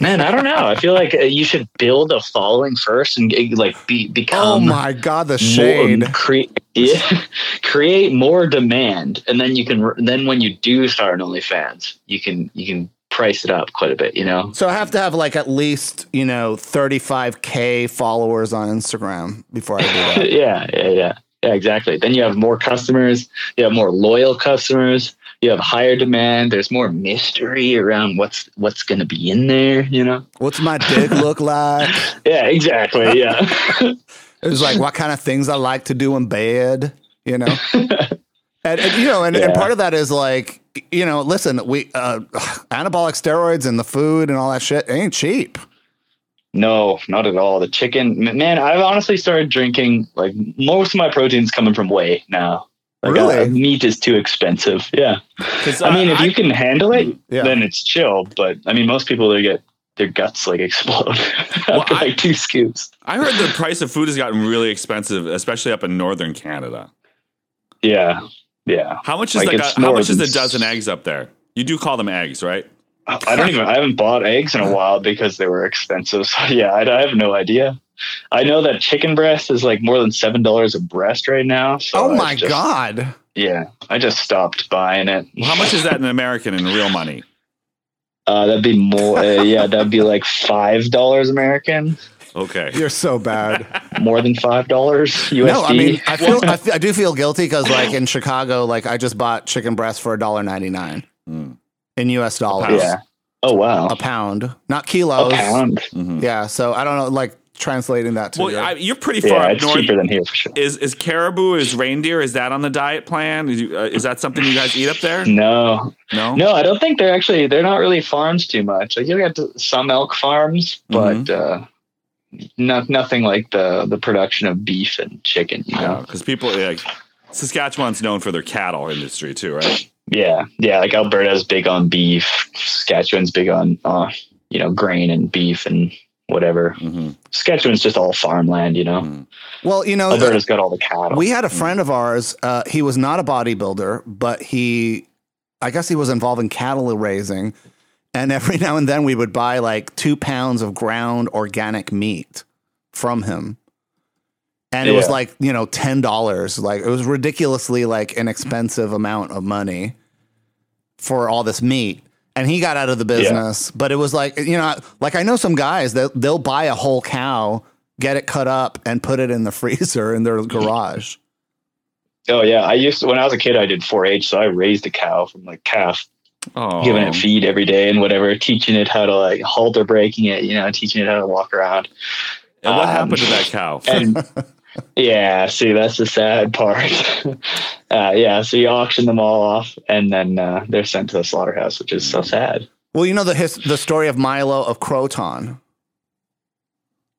Man, I don't know. I feel like uh, you should build a following first and uh, like be become. Oh my god, the more- create yeah, create more demand, and then you can. Then when you do start an OnlyFans, you can you can price it up quite a bit. You know. So I have to have like at least you know 35k followers on Instagram before I do that. yeah, yeah, yeah, yeah. Exactly. Then you have more customers. You have more loyal customers. You have higher demand. There's more mystery around what's what's going to be in there. You know. What's my dick look like? Yeah. Exactly. Yeah. It was like what kind of things I like to do in bed, you know. and, and, you know, and, and part of that is like, you know, listen, we uh, anabolic steroids and the food and all that shit ain't cheap. No, not at all. The chicken, man. I've honestly started drinking like most of my proteins coming from whey now. Like, Really? uh, meat is too expensive. Yeah. 'Cause, I mean, if you can handle it, Yeah. then it's chill. But I mean, most people they get their guts like explode Well, after I- like two scoops. I heard the price of food has gotten really expensive, especially up in northern Canada. Yeah, yeah. How much is Like, like, a, how much is a dozen eggs up there? You do call them eggs, right? I I don't even. I haven't bought eggs in a while because they were expensive. So yeah, I, I have no idea. I know that chicken breast is like more than seven dollars a breast right now. So oh my just- god. Yeah, I just stopped buying it. Well, how much is that in American in real money? Uh, that'd be more. Uh, yeah, that'd be like five dollars American. Okay. You're so bad. More than five dollars USD. no, I mean, I feel I, fe- I do feel guilty because like in Chicago, like I just bought chicken breast for a $1.99 Mm. in US dollars. yeah. Oh wow, A pound, not kilos. a kilos. pound. Mhm. Yeah, so I don't know, like translating that to Well, you. I, you're pretty far Yeah, up it's north. cheaper than here for sure. Is is caribou is reindeer? Is that on the diet plan? Is, you, uh, is that something you guys eat up there? No, No. no, I don't think they're actually. They're not really farms too much. Like you got some elk farms, but Mm-hmm. uh, not nothing like the the production of beef and chicken. You know. Because people like Saskatchewan's known for their cattle industry too, right? Yeah, yeah. Like Alberta's big on beef. Saskatchewan's big on uh, you know grain and beef and whatever. hmm Saskatchewan's just all farmland. You know. well, you know, Alberta's got all the cattle. We had a friend of ours. Uh, he was not a bodybuilder, but he, I guess he was involved in cattle raising. And every now and then we would buy like two pounds of ground organic meat from him. And it was like, you know, $10. Like it was ridiculously like an expensive amount of money for all this meat. And he got out of the business, but it was like, you know, like I know some guys that they'll buy a whole cow, get it cut up and put it in the freezer in their garage. Oh yeah, I used to, when I was a kid. I did 4-H, so I raised a cow from like calf, Oh, giving it feed every day and whatever, teaching it how to like halter breaking it, you know, teaching it how to walk around. and what um, happened to that cow? And yeah, see, that's the sad part. uh, yeah, so you auction them all off, and then uh, they're sent to the slaughterhouse, which is so sad. Well, you know the his, the story of Milo of Croton.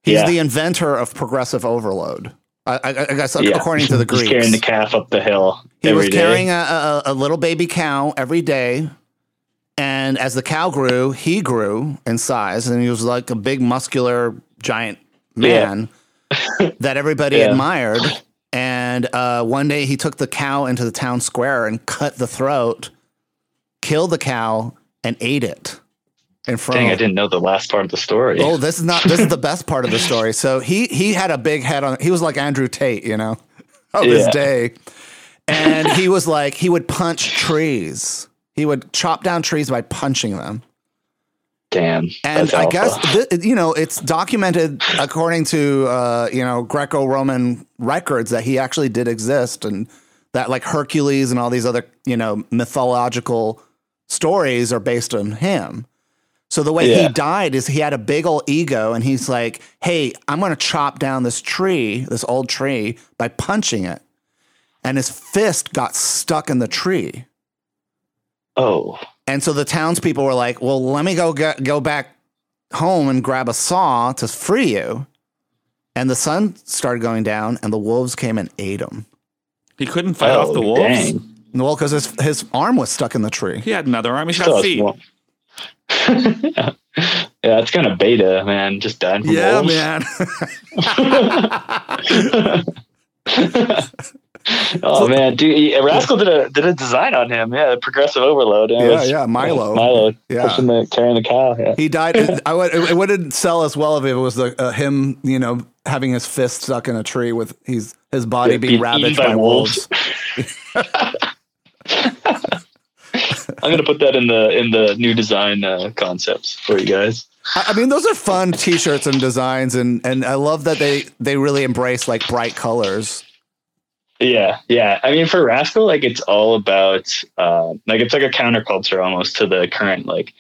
He's Yeah. the inventor of progressive overload. I, I, I guess Yeah. according to the Greeks, carrying the calf up the hill. he was carrying a, a, a little baby cow every day, and as the cow grew, he grew in size, and he was like a big, muscular, giant man that everybody Yeah. admired. And uh, one day, he took the cow into the town square and cut the throat, killed the cow, and ate it in front. Dang, I didn't know the last part of the story. Oh, this is not. This is the best part of the story. So he he had a big head on. He was like Andrew Tate, you know, of his day, and he was like he would punch trees. He would chop down trees by punching them. Damn. And I guess th- you know it's documented according to uh, you know Greco-Roman records that he actually did exist, and that like Hercules and all these other you know mythological stories are based on him. So the way he died is he had a big old ego, and he's like, "Hey, I'm going to chop down this tree, this old tree, by punching it," and his fist got stuck in the tree. Oh, And so the townspeople were like, "Well, let me go get, go back home and grab a saw to free you." And the sun started going down, and the wolves came and ate him. He couldn't fight oh off the wolves. Dang. Well, because his his arm was stuck in the tree. He had another arm. He's Still got a feet. yeah, it's kind of beta, man. Just dying from wolves. Yeah, man. Oh man, dude, Raskol did a did a design on him. Yeah, progressive overload. Yeah, was- yeah, Milo. Milo, Yeah. pushing the carrying the cow. Yeah. he died. I would. It wouldn't sell as well if it was the, uh, him, you know, having his fist stuck in a tree with he's his body being Being ravaged by, by wolves. I'm gonna put that in the in the new design uh, concepts for you guys. I I mean, those are fun T-shirts and designs, and and I love that they they really embrace like bright colors. Yeah, yeah. I mean, for Raskol, like it's all about uh, like it's like a counterculture almost to the current like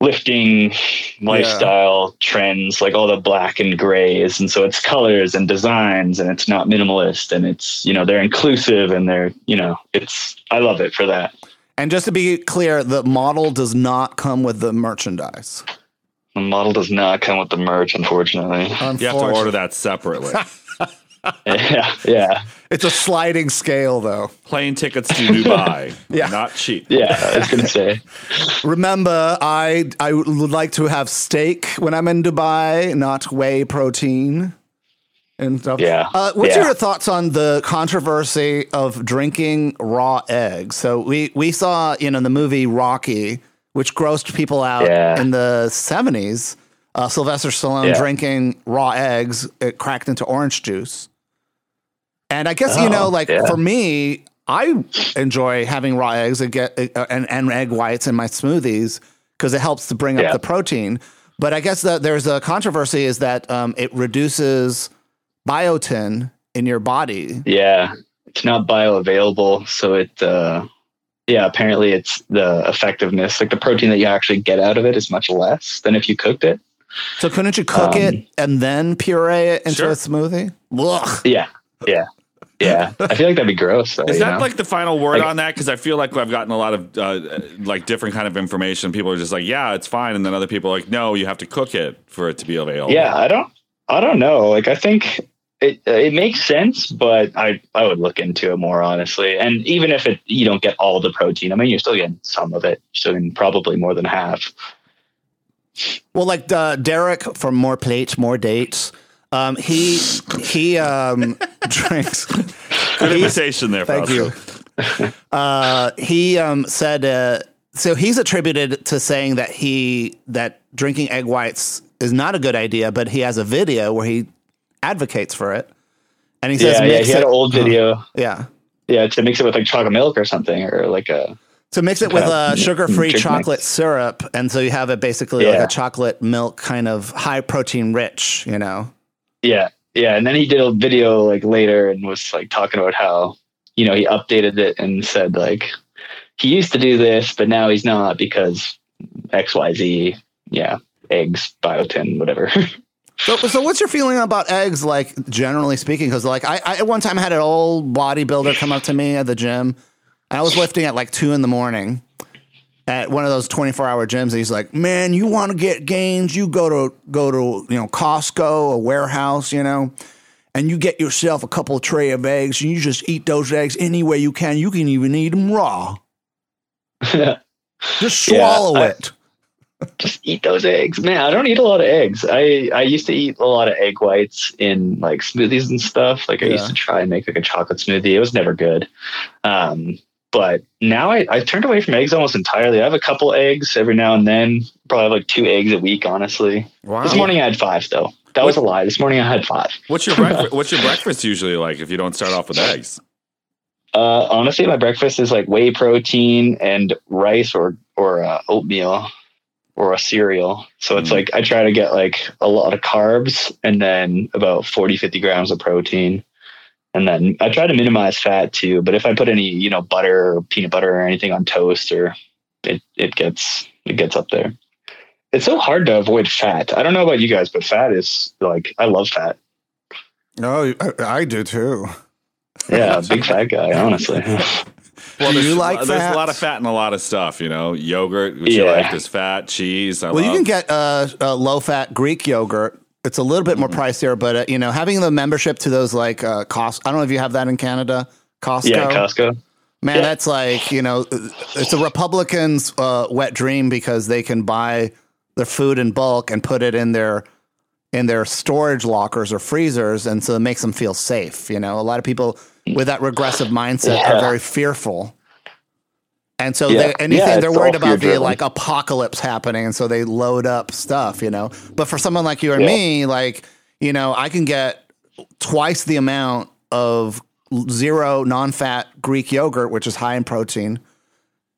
lifting lifestyle trends, like all the black and grays, and so it's colors and designs, and it's not minimalist, and it's you know they're inclusive, and they're you know it's I love it for that. And just to be clear, the model does not come with the merchandise. The model does not come with the merch, unfortunately. You have to order that separately. yeah, yeah, It's a sliding scale, though. Plane tickets to Dubai. Yeah. Not cheap. yeah. I was gonna say. Remember, I I would like to have steak when I'm in Dubai, not whey protein and stuff. Yeah. Uh, what's Yeah. your thoughts on the controversy of drinking raw eggs? So we we saw you know the movie Rocky, which grossed people out Yeah. in the '70s. Uh, Sylvester Stallone Yeah. drinking raw eggs, it cracked into orange juice. And I guess you Oh, know, like yeah. for me, I enjoy having raw eggs and get uh, and, and egg whites in my smoothies because it helps to bring up the protein. But I guess that there's a controversy is that um, it reduces biotin in your body. Yeah, it's not bioavailable, so it. Uh, yeah, apparently it's the effectiveness, like the protein that you actually get out of it, is much less than if you cooked it. So couldn't you cook Um, it and then puree it into Sure. a smoothie? Ugh. Yeah, yeah, yeah. I feel like that'd be gross. Though, Is that know? like the final word Like- on that? Because I feel like I've gotten a lot of uh, like different kind of information. People are just like, "Yeah, it's fine," and then other people are like, "No, you have to cook it for it to be available." Yeah, I don't. I don't know. Like, I think it it makes sense, but I I would look into it more honestly. And even if it you don't get all the protein, I mean, you're still getting some of it. You're still getting probably more than half. Well, like uh, Derek from More Plates, More Dates. Um, he he um, drinks. good he- invitation there. Thank Fausto. you. Uh, he um, said uh, so. He's attributed to saying that he that drinking egg whites is not a good idea, but he has a video where he advocates for it, and he says Yeah, yeah. He had it, an old video. yeah. Yeah, to mix it with like chocolate milk or something, or like a To mix it with kind uh, sugar-free chocolate mix. syrup, and so you have it basically like a chocolate milk kind of high protein rich, you know. Yeah, yeah. And then he did a video like later and was like talking about how, you know, he updated it and said like he used to do this, but now he's not because XYZ. Yeah, eggs, biotin, whatever. So, so what's your feeling about eggs, like generally speaking? Because like I, I at one time had an old bodybuilder come up to me at the gym, and I was lifting at like two in the morning at one of those twenty four hour gyms. And he's like, "Man, you want to get gains? You go to go to you know Costco, a warehouse, you know." And you get yourself a couple tray of eggs, and you just eat those eggs any way you can. You can even eat them raw. Just Yeah, swallow I- it. Just eat those eggs, man. I don't eat a lot of eggs. I I used to eat a lot of egg whites in like smoothies and stuff. Like I Yeah. used to try and make like a chocolate smoothie. It was never good. Um, but now I, I turned away from eggs almost entirely. I have a couple eggs every now and then. Probably have like two eggs a week, honestly. Wow. This morning I had five though. That was a lie. This morning I had five. What's your breakfast? What's your breakfast usually like if you don't start off with eggs? Uh, honestly, my breakfast is like whey protein and rice or or uh, oatmeal or a cereal. So it's Mm. like I try to get like a lot of carbs and then about 40, 50 grams of protein. And then I try to minimize fat too. But if I put any, you know, butter or peanut butter or anything on toast or it, it gets it gets up there. It's so hard to avoid fat. I don't know about you guys, but fat is like I love fat. No, I, I do too. Yeah, big fat guy, honestly. Well, Do there's, you like there's a lot of fat in a lot of stuff, you know, yogurt, which you Yeah. like, there's fat, cheese. I Well, you can get uh, uh, low fat Greek yogurt. It's a little bit more pricier, but uh, you know, having the membership to those like uh, cost. I don't know if you have that in Canada. Costco. Yeah, Costco. Man, Yeah. that's like you know, it's a Republican's uh, wet dream because they can buy their food in bulk and put it in their in their storage lockers or freezers, and so it makes them feel safe. You know, a lot of people with that regressive mindset are very fearful. And so Yeah. they, anything Yeah, they're worried about the like apocalypse happening, and so they load up stuff, you know. But for someone like you and Yeah. me, like you know, I can get twice the amount of zero non-fat Greek yogurt, which is high in protein,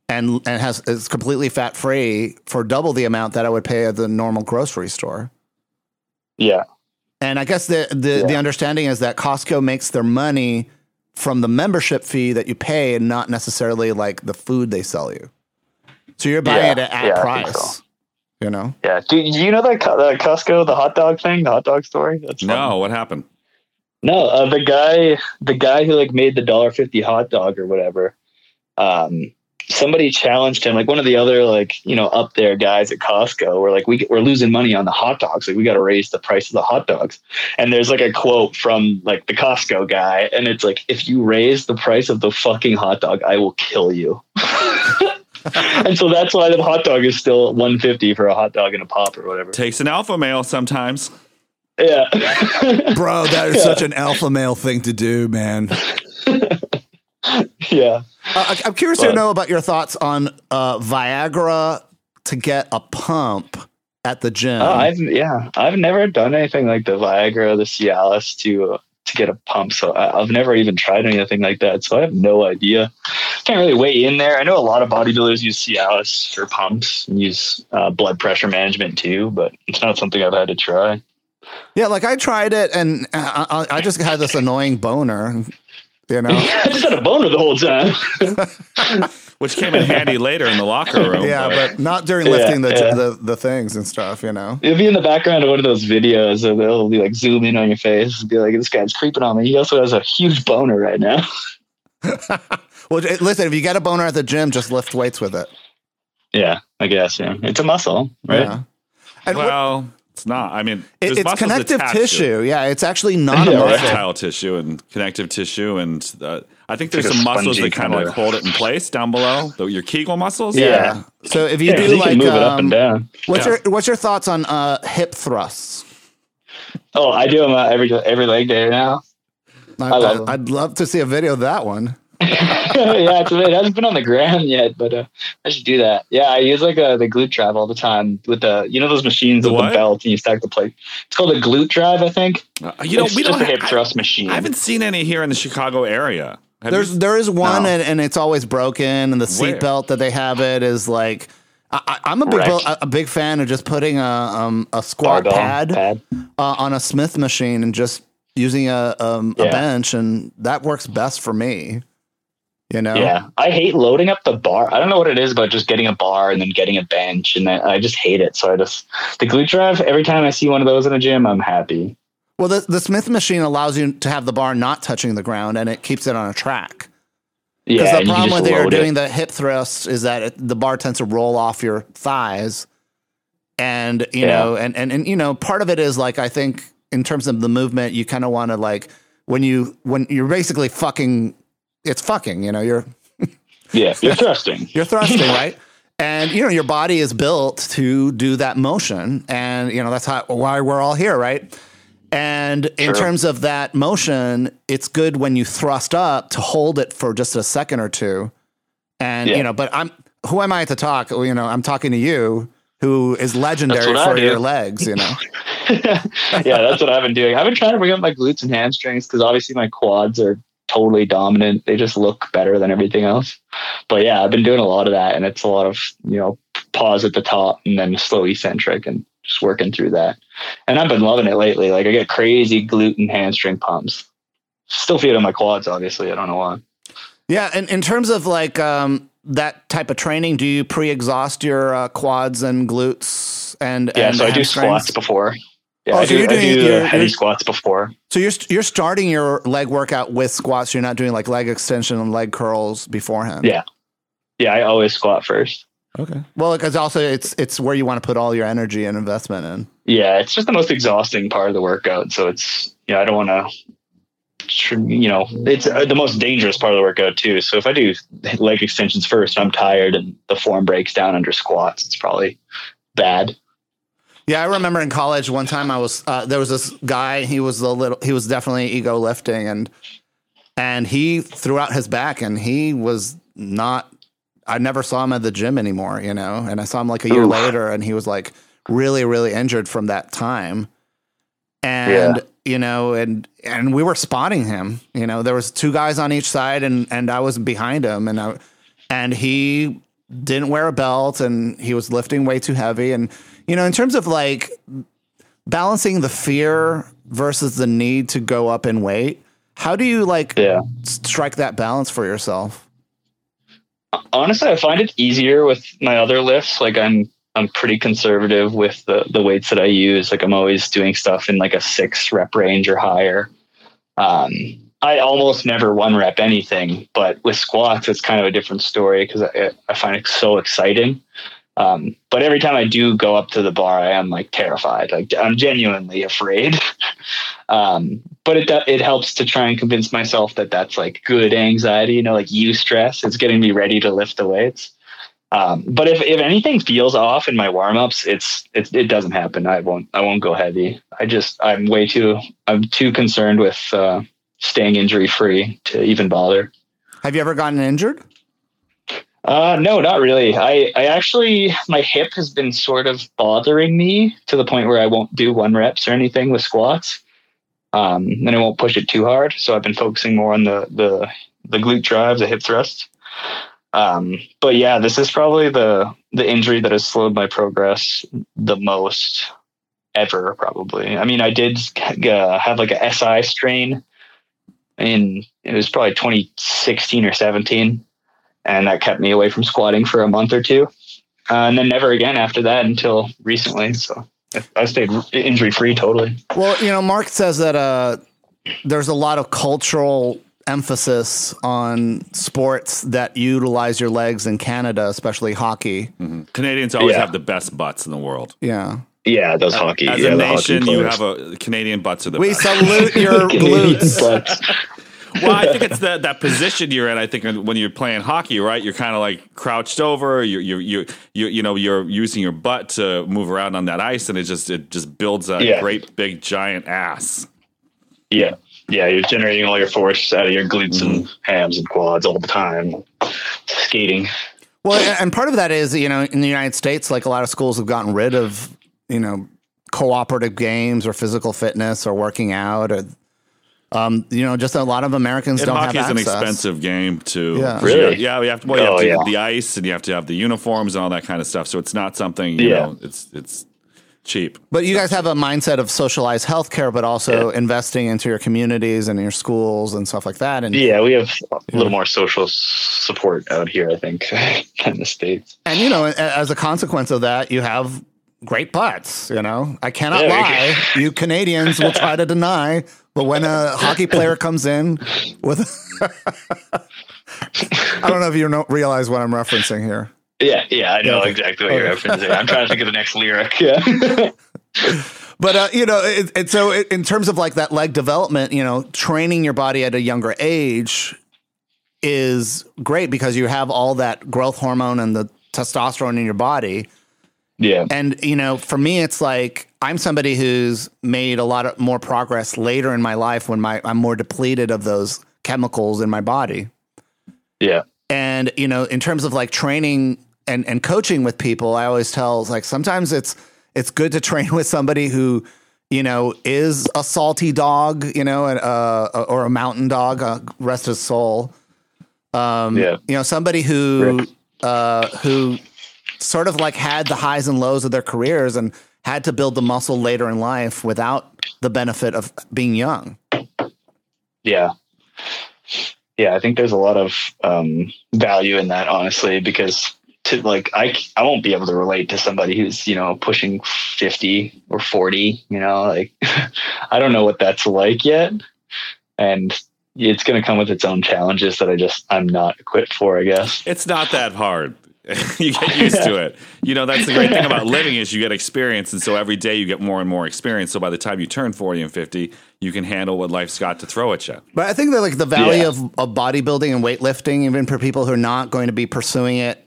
and and has is completely fat free for double the amount that I would pay at the normal grocery store. Yeah. And I guess the the, the understanding is that Costco makes their money from the membership fee that you pay, and not necessarily like the food they sell you. So you're buying Yeah. it at, at Yeah, price. so. You know. Yeah. Do, do you know that Co- the Costco, the hot dog thing, the hot dog story? That's fun. no, what happened? No, uh, the guy, the guy who like made the dollar fifty hot dog or whatever. Um, somebody challenged him, like one of the other like you know up there guys at Costco. Were like, we we're losing money on the hot dogs. Like we got to raise the price of the hot dogs. And there's like a quote from like the Costco guy, and it's like, if you raise the price of the fucking hot dog, I will kill you. and so that's why the hot dog is still 150 for a hot dog and a pop or whatever. Takes an alpha male sometimes. Yeah. Bro, that is Yeah. such an alpha male thing to do, man. yeah. Uh, I- I'm curious to know about your thoughts on uh, Viagra to get a pump at the gym. Oh, I've yeah, I've never done anything like the Viagra, the Cialis to uh, to get a pump. So I, I've never even tried anything like that. So I have no idea. Can't really weigh in there. I know a lot of bodybuilders use Cialis for pumps and use uh, blood pressure management too, but it's not something I've had to try. yeah, like I tried it and I, I I just had this annoying boner. You know. I just had a boner the whole time. Which came in handy later in the locker room. Yeah, but not during Yeah, lifting the, yeah. the the things and stuff, you know. It'll be in the background of one of those videos, and they'll be like zoom in on your face and be like, "This guy's creeping on me." He also has a huge boner right now. Well, listen, if you get a boner at the gym, just lift weights with it. yeah, I guess. Yeah, it's a muscle, right? Yeah. And what- well, it's not. I mean, it- it's connective attached to tissue. Yeah, it's actually not a muscle. right. erectile tissue and connective tissue, and uh, I think there's like some muscles that kind of like hold it in place down below. The, your Kegel muscles. Yeah. Yeah. So if you Yeah, 'cause do you like, can move it up um, and down. what's Yeah. your what's your thoughts on uh, hip thrusts? Oh, I do them uh, every every leg day now. I, love them. I'd love to see a video of that one. yeah, it's, it hasn't been on the ground yet, but uh, I should do that. Yeah, I use like a, the glute drive all the time with the you know those machines The with what? the belt and you stack the plate. It's called a glute drive, I think. Uh, you know, it's we just don't a hip have, thrust machine. I haven't seen any here in the Chicago area. Have There's you? there is one No. and, and it's always broken and the Where? seatbelt that they have it is like I, I- I'm a big Wrecked. a, a big fan of just putting a um, a squat Barbell pad, pad. Uh, on a Smith machine and just using a um, a bench and that works best for me. You know, Yeah, I hate loading up the bar. I don't know what it is about just getting a bar and then getting a bench, and then I just hate it. So I just the glute drive. Every time I see one of those in a gym, I'm happy. Well, the the Smith machine allows you to have the bar not touching the ground and it keeps it on a track. Because Yeah, the problem with when they're load it. doing the hip thrusts is that it, the bar tends to roll off your thighs, and you Yeah. know, and, and and you know, part of it is like I think in terms of the movement, you kind of want to like when you when you're basically fucking, it's fucking. You know, you're yeah, you're thrusting. you're thrusting, right? And you know your body is built to do that motion, and you know that's how why we're all here, right? And in Sure. terms of that motion, it's good when you thrust up to hold it for just a second or two, And Yeah. you know, but I'm who am I to talk? You know, I'm talking to you, who is legendary for your legs. You know, yeah, that's what I've been doing. I've been trying to bring up my glutes and hamstrings because obviously my quads are totally dominant. They just look better than everything else. But yeah, I've been doing a lot of that, and it's a lot of you know pause at the top and then slow eccentric and just working through that. And I've been loving it lately. Like I get crazy glute and hamstring pumps. Still feeling my quads, obviously. I don't know why. yeah. And in terms of like um, that type of training, do you pre-exhaust your uh, quads and glutes and Yeah, and so I do squats before. Yeah, Oh, I so do, you're I doing- do you're- heavy you're- squats before. So you're you're starting your leg workout with squats. You're not doing like leg extension and leg curls beforehand. Yeah. Yeah, I always squat first. Okay. Well, because also it's it's where you want to put all your energy and investment in. Yeah, it's just the most exhausting part of the workout. So it's yeah, I don't want to, you know, it's uh, the most dangerous part of the workout too. So if I do leg extensions first, I'm tired and the form breaks down under squats. It's probably bad. Yeah, I remember in college one time I was uh, there was this guy. He was a little. He was definitely ego lifting and and he threw out his back and he was not. I never saw him at the gym anymore. You know, and I saw him like a year Oof. later and he was like really really injured from that time. And Yeah. you know, and and we were spotting him. You know, there was two guys on each side and and I was behind him and I and he didn't wear a belt and he was lifting way too heavy and you know in terms of like balancing the fear versus the need to go up in weight how do you like Yeah. strike that balance for yourself Honestly, I find it easier with my other lifts. Like I'm I'm pretty conservative with the the weights that I use. Like I'm always doing stuff in like a six rep range or higher. Um, I almost never one rep anything, but with squats, it's kind of a different story because I, I find it so exciting. Um, but every time I do go up to the bar, I am like terrified. Like I'm genuinely afraid. um, but it it helps to try and convince myself that that's like good anxiety. You know, like you stress. It's getting me ready to lift the weights. Um, but if, if anything feels off in my warm ups, it's, it, it doesn't happen. I won't, I won't go heavy. I just, I'm way too, I'm too concerned with, uh, staying injury free to even bother. have you ever gotten injured Uh, no, not really. I, I actually, my hip has been sort of bothering me to the point where I won't do one reps or anything with squats. Um, and I won't push it too hard. So I've been focusing more on the, the, the glute drive, the hip thrust. Um, but yeah, this is probably the, the injury that has slowed my progress the most ever, probably. I mean, I did uh, have like a SI strain in, it was probably 2016 or 17 and that kept me away from squatting for a month or two, uh, and then never again after that until recently. So I- I stayed injury free totally. well you know Marc says that uh there's a lot of cultural emphasis on sports that utilize your legs in canada especially hockey Canadians always Yeah. have the best butts in the world. yeah Yeah, those hockey. As yeah, a nation, you have a Canadian butts are the we best. salute your Canadian glutes butts. Well, I think it's that that position you're in. I think when you're playing hockey, right, you're kind of like crouched over. You're you you you you know you're using your butt to move around on that ice, and it just it just builds a Yeah. great big giant ass. Yeah, yeah, you're generating all your force out of your glutes and mm-hmm. hams and quads all the time. Skating. Well, and part of that is, you know, in the United States, like a lot of schools have gotten rid of, you know, cooperative games or physical fitness or working out or, um, you know, just a lot of Americans And don't have that. hockey have is an expensive game too. Yeah. Really? Yeah, we have to. Well, you have Oh, to yeah. have the ice, and you have to have the uniforms and all that kind of stuff. So it's not something. You Yeah. know, it's it's cheap. But you guys have a mindset of socialized healthcare, but also investing into your communities and your schools and stuff like that. And Yeah, we have a little more social support out here, I think, in the states. and you know, as a consequence of that, you have great butts. You know, I cannot Yeah, lie. you Canadians will try to deny, but when a hockey player comes in with, I don't know if you know, realize what I'm referencing here. Yeah, yeah, I know exactly what you're referencing. I'm trying to think of the next lyric. Yeah. But uh, you know, it, it, so it, in terms of like that leg development, you know, training your body at a younger age is great because you have all that growth hormone and the testosterone in your body. Yeah. And you know, for me, it's like I'm somebody who's made a lot of more progress later in my life when my I'm more depleted of those chemicals in my body. Yeah. And you know, in terms of like training and and coaching with people, I always tell like sometimes it's it's good to train with somebody who you know is a salty dog, you know, and, uh, or a mountain dog, uh, rest his soul. Um, Yeah. you know, somebody who uh, who sort of like had the highs and lows of their careers and had to build the muscle later in life without the benefit of being young. Yeah. Yeah, I think there's a lot of um, value in that, honestly, because to like I won't be able to relate to somebody who's you know pushing fifty or forty. You know, like I don't know what that's like yet, and it's going to come with its own challenges that I just I'm not equipped for. I guess. It's not that hard. you get used to it. You know, that's the great thing about living is you get experience. And so every day you get more and more experience. So by the time you turn 40 and 50, you can handle what life's got to throw at you. But I think that like the value Yeah. of, of bodybuilding and weightlifting, even for people who are not going to be pursuing it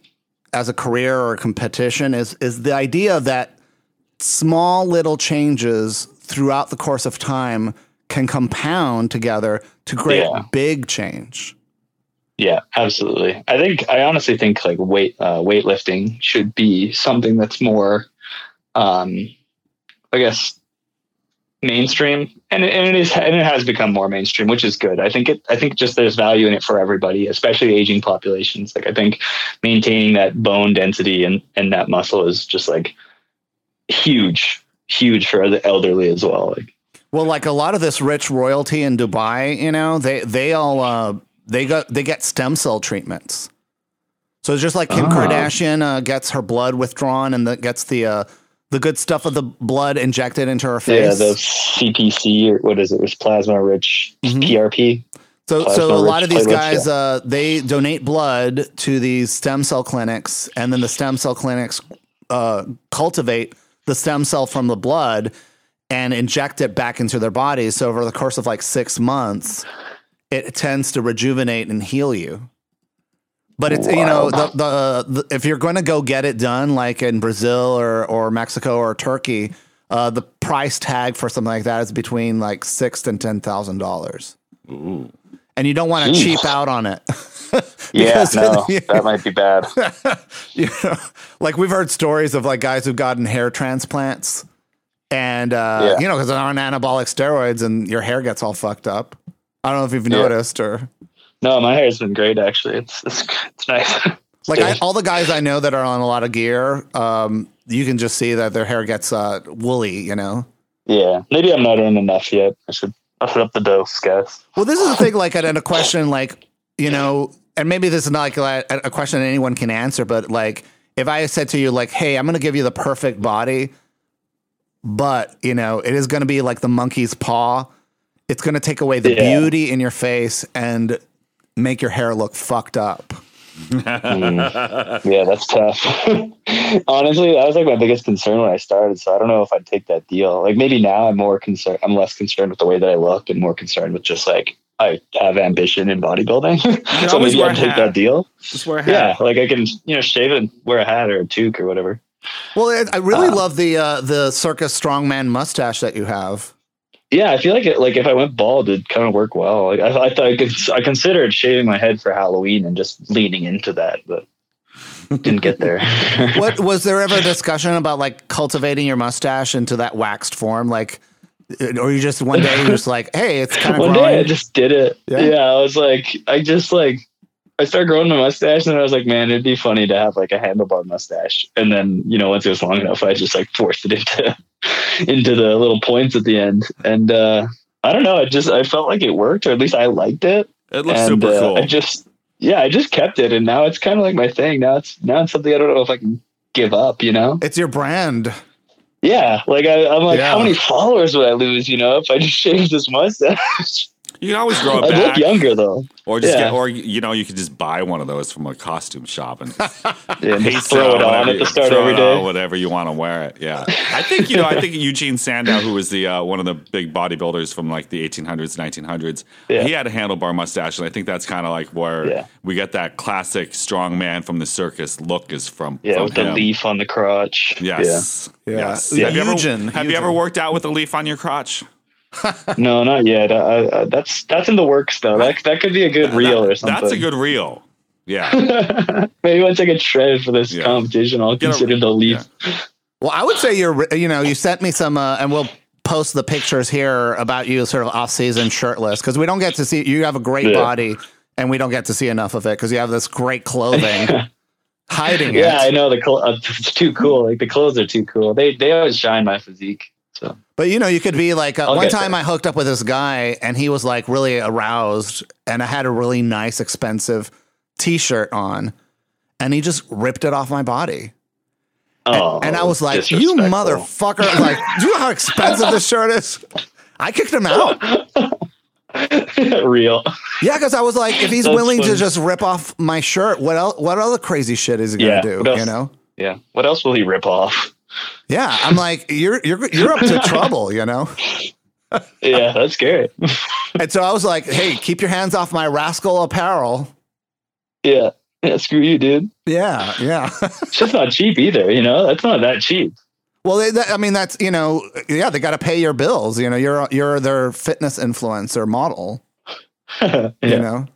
as a career or a competition, is is the idea that small little changes throughout the course of time can compound together to create Yeah. big change. Yeah, absolutely. I think I honestly think like weight uh, weightlifting should be something that's more, um, I guess, mainstream, and and it is and it has become more mainstream, which is good. I think it. I think just there's value in it for everybody, especially aging populations. Like I think maintaining that bone density and and that muscle is just like huge, huge for the elderly as well. Like Well, like a lot of this rich royalty in Dubai, you know, they they all uh, they got they get stem cell treatments. So it's just like Kim Ah. Kardashian uh, gets her blood withdrawn and that gets the uh, the good stuff of the blood injected into her face. yeah, the CPC or what is it? It was plasma rich Mhm. PRP. so plasma so a lot of rich these platelets, guys uh, they donate blood to these stem cell clinics, and then the stem cell clinics uh, cultivate the stem cell from the blood and inject it back into their bodies. So over the course of like six months, it tends to rejuvenate and heal you. But it's you know the, the the if you're going to go get it done like in Brazil or or Mexico or Turkey, uh, the price tag for something like that is between like six and ten thousand dollars, and you don't want to cheap out on it. Yeah, no, that might be bad. you know, like we've heard stories of like guys who've gotten hair transplants, and uh, Yeah. you know because they're on anabolic steroids and your hair gets all fucked up. I don't know if you've Yeah. noticed or. No, my hair's been great actually. It's it's, it's nice. Like I, all the guys I know that are on a lot of gear, um, you can just see that their hair gets uh, woolly. You know. yeah, maybe I'm not in enough yet. I should I should up the dose, guys. Well, this is the thing. Like, and a question, like you know, and maybe this is not like a, a question that anyone can answer, but like if I said to you, like, "Hey, I'm going to give you the perfect body," but you know, it is going to be like the monkey's paw. It's going to take away the Yeah. beauty in your face and make your hair look fucked up. Yeah, that's tough. Honestly, that was like my biggest concern when I started. So I don't know if I'd take that deal. Like maybe now I'm more concerned. I'm less concerned with the way that I look and more concerned with just like I have ambition in bodybuilding. so always maybe wear I'd take that deal. Just wear a hat. Yeah, like I can you know shave and wear a hat or a toque or whatever. Well, I really Uh, love the uh, the circus strongman mustache that you have. Yeah, I feel like it. Like if I went bald, it'd kind of work well. Like I, I thought I could. I considered shaving my head for Halloween and just leaning into that, but didn't get there. what was there ever a discussion about like cultivating your mustache into that waxed form like or you just one day you're just like hey it's kind of One day I just did it. Yeah. Yeah. I was like, I just like, I started growing my mustache, and I was like, man, it'd be funny to have like a handlebar mustache. And then you know, once it was long enough, I just like forced it into into the little points at the end. And uh I don't know, I just I felt like it worked, or at least I liked it. It looks and, super uh, cool. I just yeah, I just kept it, and now it's kind of like my thing. Now it's now it's something I don't know if I can give up. You know? it's your brand Yeah, like I, I'm like, Yeah. how many followers would I lose? You know, if I just shaved this mustache, you can always grow it I'd look younger though. Or just Yeah. get, or you know, you could just buy one of those from a costume shop and Yeah, and paste throw it on at the start throw every it on, whatever you want to wear it. Yeah, I think you know. I think Eugene Sandow, who was the uh, one of the big bodybuilders from like the 1800s, 1900s, Yeah. he had a handlebar mustache, and I think that's kind of like where Yeah. we get that classic strong man from the circus look is from. Yeah, from with the leaf on the crotch. Yes. Yeah. Yes. Yeah. Have, you ever, have you ever worked out with a leaf on your crotch? Yeah. No, not yet. Uh, uh, that's that's in the works though. That that could be a good reel or something. That's a good reel. Yeah. Maybe once I get shredded for this Yeah. competition, I'll Get a- consider the leaf. Well, I would say you're, you know, you sent me some, uh, and we'll post the pictures here about you sort of off season shirtless because we don't get to see, you have a great Yeah. body and we don't get to see enough of it because you have this great clothing hiding it. Yeah, I know the cl- uh, it's too cool. Like the clothes are too cool. They they always shine my physique. So But you know, you could be like, uh, one time there. I hooked up with this guy and he was like really aroused and I had a really nice, expensive t shirt on and he just ripped it off my body. oh, and I was like, "You motherfucker!" Like, do you know how expensive this shirt is? I kicked him out. Real. Yeah, because I was like, if he's That's willing to just rip off my shirt, what else? What other crazy shit is he gonna do? You know? Yeah. What else will he rip off? Yeah, I'm like, you're you're you're up to trouble, you know. Yeah, that's scary. And so I was like, hey, keep your hands off my Raskol Apparel. yeah. Yeah, screw you, dude. Yeah, yeah. It's just not cheap either, you know? That's not that cheap. well, they, that, I mean, that's you know, yeah, they got to pay your bills. You know, you're you're their fitness influencer model. yeah. You know.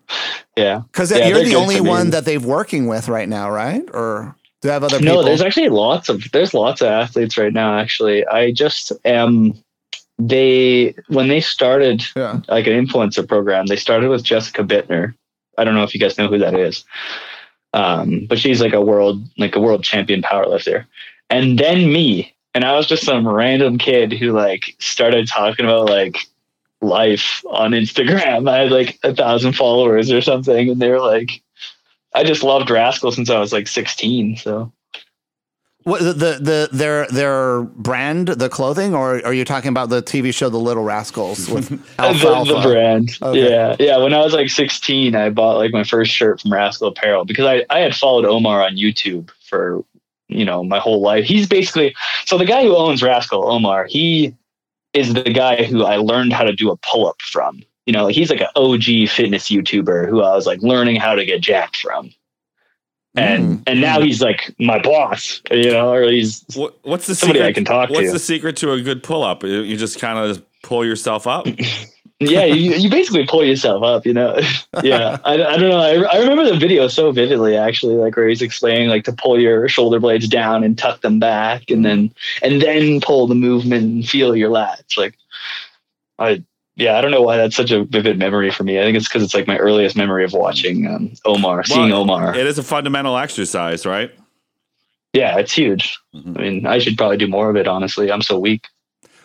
Yeah. Because Yeah, you're the only me. one that they've working with right now, right? Or do they have other people? No, there's actually lots of there's lots of athletes right now. Actually, I just am. They when they started yeah. like an influencer program, they started with Jessica Buettner. I don't know if you guys know who that is, um, but she's like a world like a world champion powerlifter, and then me, and I was just some random kid who like started talking about like life on Instagram. I had like a thousand followers or something, and they were like. I just loved Raskol since I was like 16. So What the, the the their their brand, the clothing, or are you talking about the TV show The Little Rascals with the, Alfalfa? the brand. Okay. Yeah. Yeah. When I was like 16, I bought like my first shirt from Raskol Apparel because I, I had followed Omar on YouTube for, you know, my whole life. He's basically, so the guy who owns Raskol, Omar, he is the guy who I learned how to do a pull up from. You know, he's like an OG fitness YouTuber who I was like learning how to get jacked from. And Mm. and now he's like my boss, you know, or he's What, what's the Somebody secret? I can talk what's to. What's the secret to a good pull up? You you just kind of pull yourself up. yeah, you, you basically pull yourself up, you know. yeah, I, I don't know. I, I remember the video so vividly, actually, like where he's explaining like to pull your shoulder blades down and tuck them back, and then and then pull the movement and feel your lats. Like, I yeah, I don't know why that's such a vivid memory for me. I think it's because it's like my earliest memory of watching um, Omar, seeing Omar. It is a fundamental exercise, right? yeah, it's huge. Mhm. I mean, I should probably do more of it. Honestly, I'm so weak.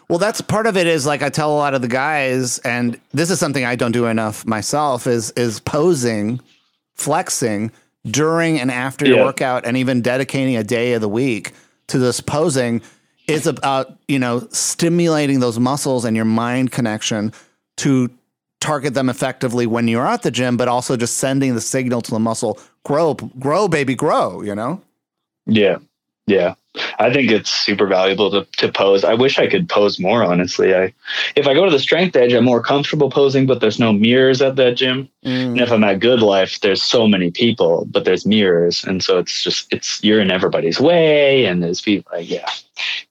Well, that's part of it. Is like I tell a lot of the guys, and this is something I don't do enough myself. Is is posing, flexing during and after your workout, and even dedicating a day of the week to this posing. Is about you know stimulating those muscles and your mind connection to target them effectively when you're at the gym, but also just sending the signal to the muscle grow, grow, baby, grow. You know. Yeah. Yeah. I think it's super valuable to, to pose. I wish I could pose more, honestly. I if I go to the strength edge, I'm more comfortable posing, but there's no mirrors at that gym. Mm. And if I'm at GoodLife, there's so many people, but there's mirrors. And so it's just it's you're in everybody's way and there's people like, yeah.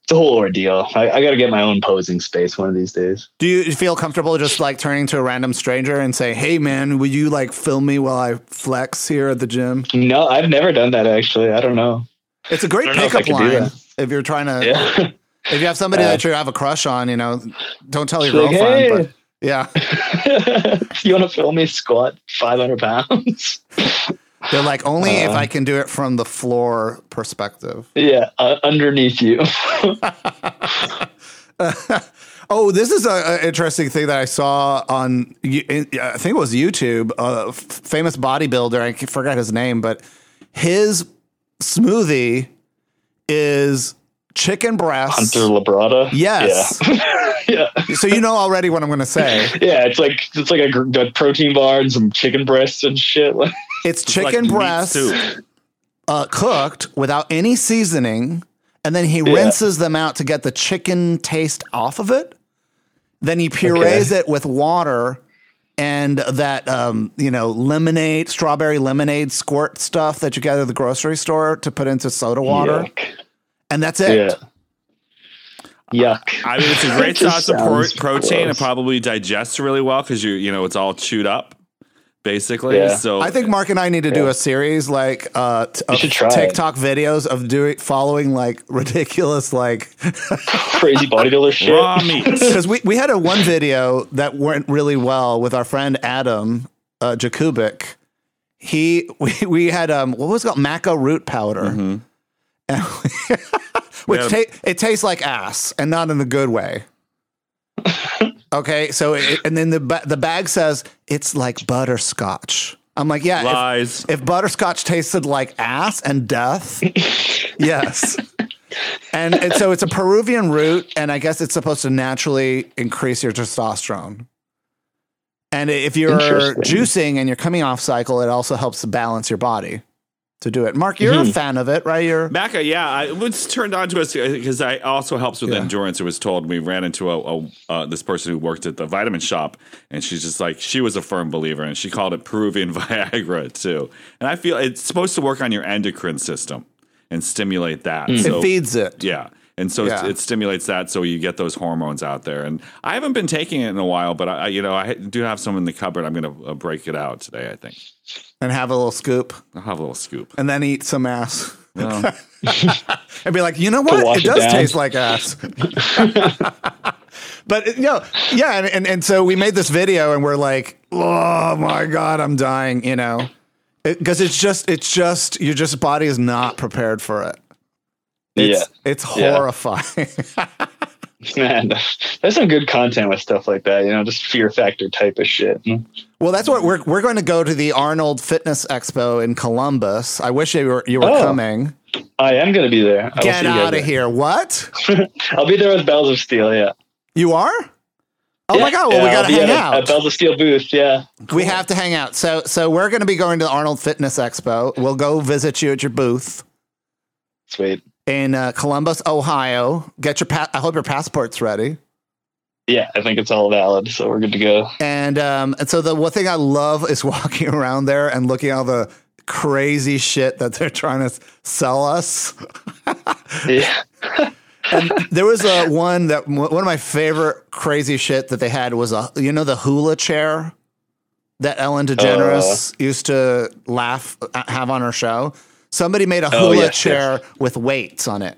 It's a whole ordeal. I, I gotta get my own posing space one of these days. Do you feel comfortable just like turning to a random stranger and say, "Hey, man, will you like film me while I flex here at the gym?" No, I've never done that actually. I don't know. It's a great I don't know if I pickup line if you're trying to. Yeah. If you have somebody Uh, that you have a crush on, you know, don't tell your Like, girlfriend. "Hey." But yeah, you wanna film me squat five hundred pounds? they're like only if Uh. I can do it from the floor perspective. Yeah, uh, underneath you. oh, this is an interesting thing that I saw on, I think it was YouTube. A famous bodybuilder, I forgot his name, but his smoothie is chicken breast. Hunter Labrada. Yes. Yeah. yeah. So you know already what I'm going to say. Yeah. It's like it's like a, a protein bar and some chicken breasts and shit. It's It's like chicken meat breasts uh, cooked without any seasoning, and then he Yeah. rinses them out to get the chicken taste off of it. Then he purees it with water and that um, you know lemonade, strawberry lemonade squirt stuff that you get at the grocery store to put into soda water, Yuck. and that's it. Yeah. Yuck. I mean, it's a great source of pro- sounds protein. It probably digests really well because you you know it's all chewed up. Basically. Yeah. So I think Marc and I need to do a series like uh, t- of should it. TikTok videos of doing following like ridiculous like Crazy bodybuilder shit. raw meat. because we, we had a one video that went really well with our friend Adam uh, Jakubik. He we, we had um what was it called maca root powder, and which Yeah. ta- it tastes like ass and not in the good way. Okay, so it, and then the the bag says it's like butterscotch. I'm like, yeah, if- Lies. if butterscotch tasted like ass and death, yes. And, and so it's a Peruvian root, and I guess it's supposed to naturally increase your testosterone. And if you're juicing and you're coming off cycle, it also helps to balance your body to do it. Marc, you're a fan of it, right? You're Maca, yeah, I it was turned on to us because I also helps with Yeah. endurance. It was told we ran into a, a uh, this person who worked at the vitamin shop, and she's just like she was a firm believer, and she called it Peruvian Viagra too. And I feel it's supposed to work on your endocrine system and stimulate that. it So feeds it. yeah. And so Yeah. it stimulates that, so you get those hormones out there. And I haven't been taking it in a while, but I, I- you know, I do have some in the cupboard. I'm going to uh, break it out today. I think and have a little scoop, I'll have a little scoop. and then eat some ass. Well, and be like, you know what? It it does down. taste like ass. but you know, yeah, and, and and so we made this video, and we're like, oh my god, I'm dying, you know, because it's just it's just your just body is not prepared for it. It's, Yeah. it's Yeah. horrifying. Man, there's some good content with stuff like that. You know, just fear factor type of shit. well, that's what we're we're going to go to the Arnold Fitness Expo in Columbus. I wish you were you were Oh. coming. I am going to be there. I Get see you guys out of here! What I'll be there with Bells of Steel. Yeah. you are? Oh my god! Well, yeah, we got to hang at, out. at Bells of Steel booth. Yeah. We have to hang out. So so we're going to be going to the Arnold Fitness Expo. We'll go visit you at your booth Sweet. In uh, Columbus, Ohio. Get your pa- I hope your passport's ready. Yeah, I think it's all valid, so we're good to go. And um and so the one thing I love is walking around there and looking at all the crazy shit that they're trying to sell us. Yeah. And there was a one that one of my favorite crazy shit that they had was a you know the hula chair that Ellen DeGeneres used to laugh uh, have on her show. Somebody made a Oh, hula yes, chair with weights on it.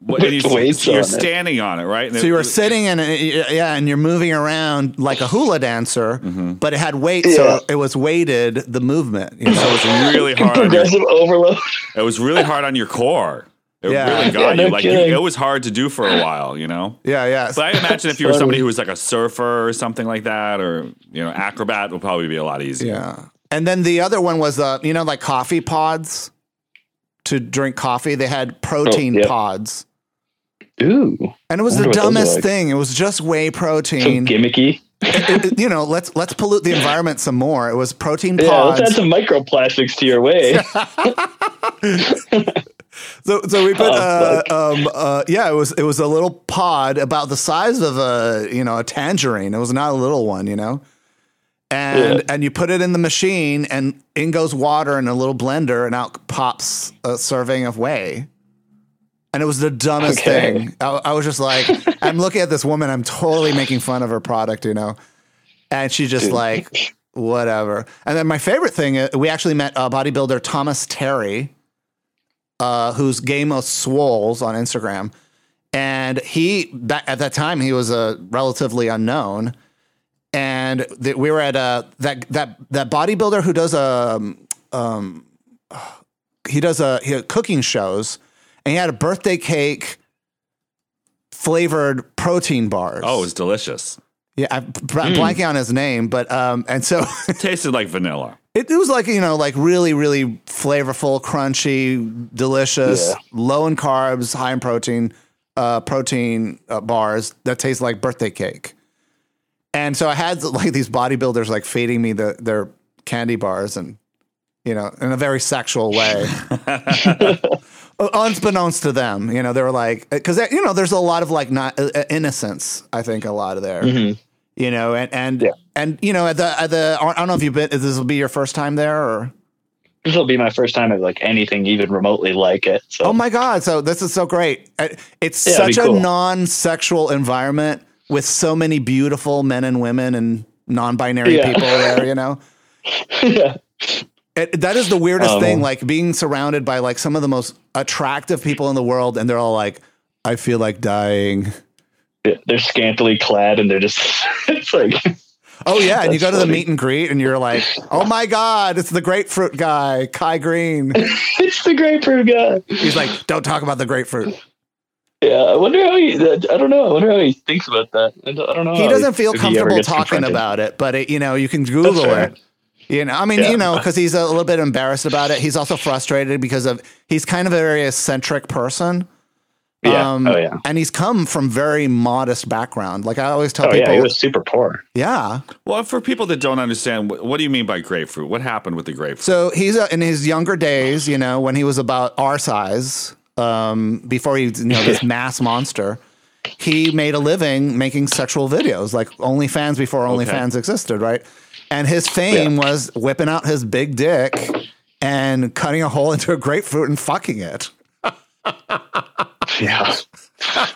what- and you, Weights you're on it. standing on it, right? So you were sitting and yeah, and you're moving around like a hula dancer, mm-hmm. but it had weight, Yeah. so it was weighted the movement. You know? So it was really hard. On your, Progressive overload. it was really hard on your core. It Yeah. really got Yeah, no you. Like you, kidding. it was hard to do for a while, you know. yeah, yeah. But I imagine if you were somebody who was like a surfer or something like that, or you know, acrobat it would probably be a lot easier. Yeah. And then the other one was uh, you know, like coffee pods to drink coffee. They had protein yeah. pods. Ooh. And it was the what those are dumbest like. thing. It was just whey protein. So gimmicky. It- it- you know, let's let's pollute the environment some more. It was protein Yeah, pods. let's add some microplastics to your whey. So, so we put, Oh, uh, um, uh, yeah, it was it was a little pod about the size of a you know a tangerine. It was not a little one, you know, and Yeah. and you put it in the machine, and in goes water in a little blender, and out pops a serving of whey. And it was the dumbest Okay. thing. I, I was just like, I'm looking at this woman. I'm totally making fun of her product, you know, and she just like whatever. And then my favorite thing, uh, we actually met uh, bodybuilder Thomas Terry uh, who's Game of Swoles on Instagram, and he back at that time he was a uh, relatively unknown, and th- we were at a that that that bodybuilder who does a um, um he does a he cooking shows, and he had a birthday cake flavored protein bars. Oh, it was delicious. yeah, I'm b- blanking on his name, but um, and so. It tasted like vanilla. It, it was like you know, like really, really flavorful, crunchy, delicious, Yeah. low in carbs, high in protein, uh, protein uh, bars that taste like birthday cake. And so I had like these bodybuilders like feeding me the their candy bars and you know in a very sexual way, unbeknownst to them. You know, they were like because you know there's a lot of like not uh, uh, innocence. I think a lot of there you know, and and Yeah. and you know, at the at the I don't know if you've been. This will be your first time there, or this will be my first time at like anything even remotely like it. So oh my god! So this is so great. Uh, It's Yeah, such a cool. non-sexual environment with so many beautiful men and women and non-binary Yeah. people there. You know, yeah. it, that is the weirdest Um, thing. Like being surrounded by like some of the most attractive people in the world, and they're all like, "I feel like dying." They're scantily clad and they're just, it's like, Oh yeah, and you go to the meet and greet, and you're like, "Oh my god, it's the grapefruit guy, Kai Greene." it's the grapefruit guy. He's like, "Don't talk about the grapefruit." Yeah, I wonder how he. I don't know. I wonder how he thinks about that. I don't, I don't know. He doesn't feel if he ever comfortable talking confronted. about it, but it, you know, you can Google it. You know, I mean, Yeah. you know, because he's a little bit embarrassed about it. He's also frustrated because of he's kind of a very eccentric person. Yeah. Um, oh yeah. and he's come from very modest background. Like I always tell Oh people, yeah. He was super poor. yeah. Well, for people that don't understand, what, what do you mean by grapefruit? What happened with the grapefruit? So he's uh, in his younger days, you know, when he was about our size, um, before he, you know, this mass monster. He made a living making sexual videos, like OnlyFans before OnlyFans existed, right? And his fame was whipping out his big dick and cutting a hole into a grapefruit and fucking it. Yeah.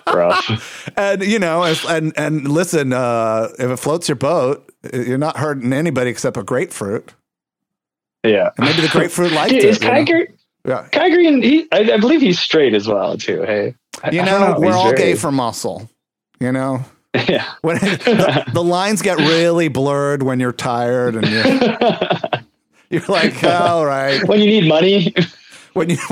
Rough. And you know, if, and and listen, uh, if it floats your boat, you're not hurting anybody except a grapefruit. Yeah. And maybe the grapefruit liked Dude, it. is you know? Greene, Yeah. Kai Greene? He, I, I believe he's straight as well too. Hey. I- You I know, we're all very- gay for muscle. You know, Yeah. when the, the lines get really blurred when you're tired and you're, you're like, all right, when you need money, when you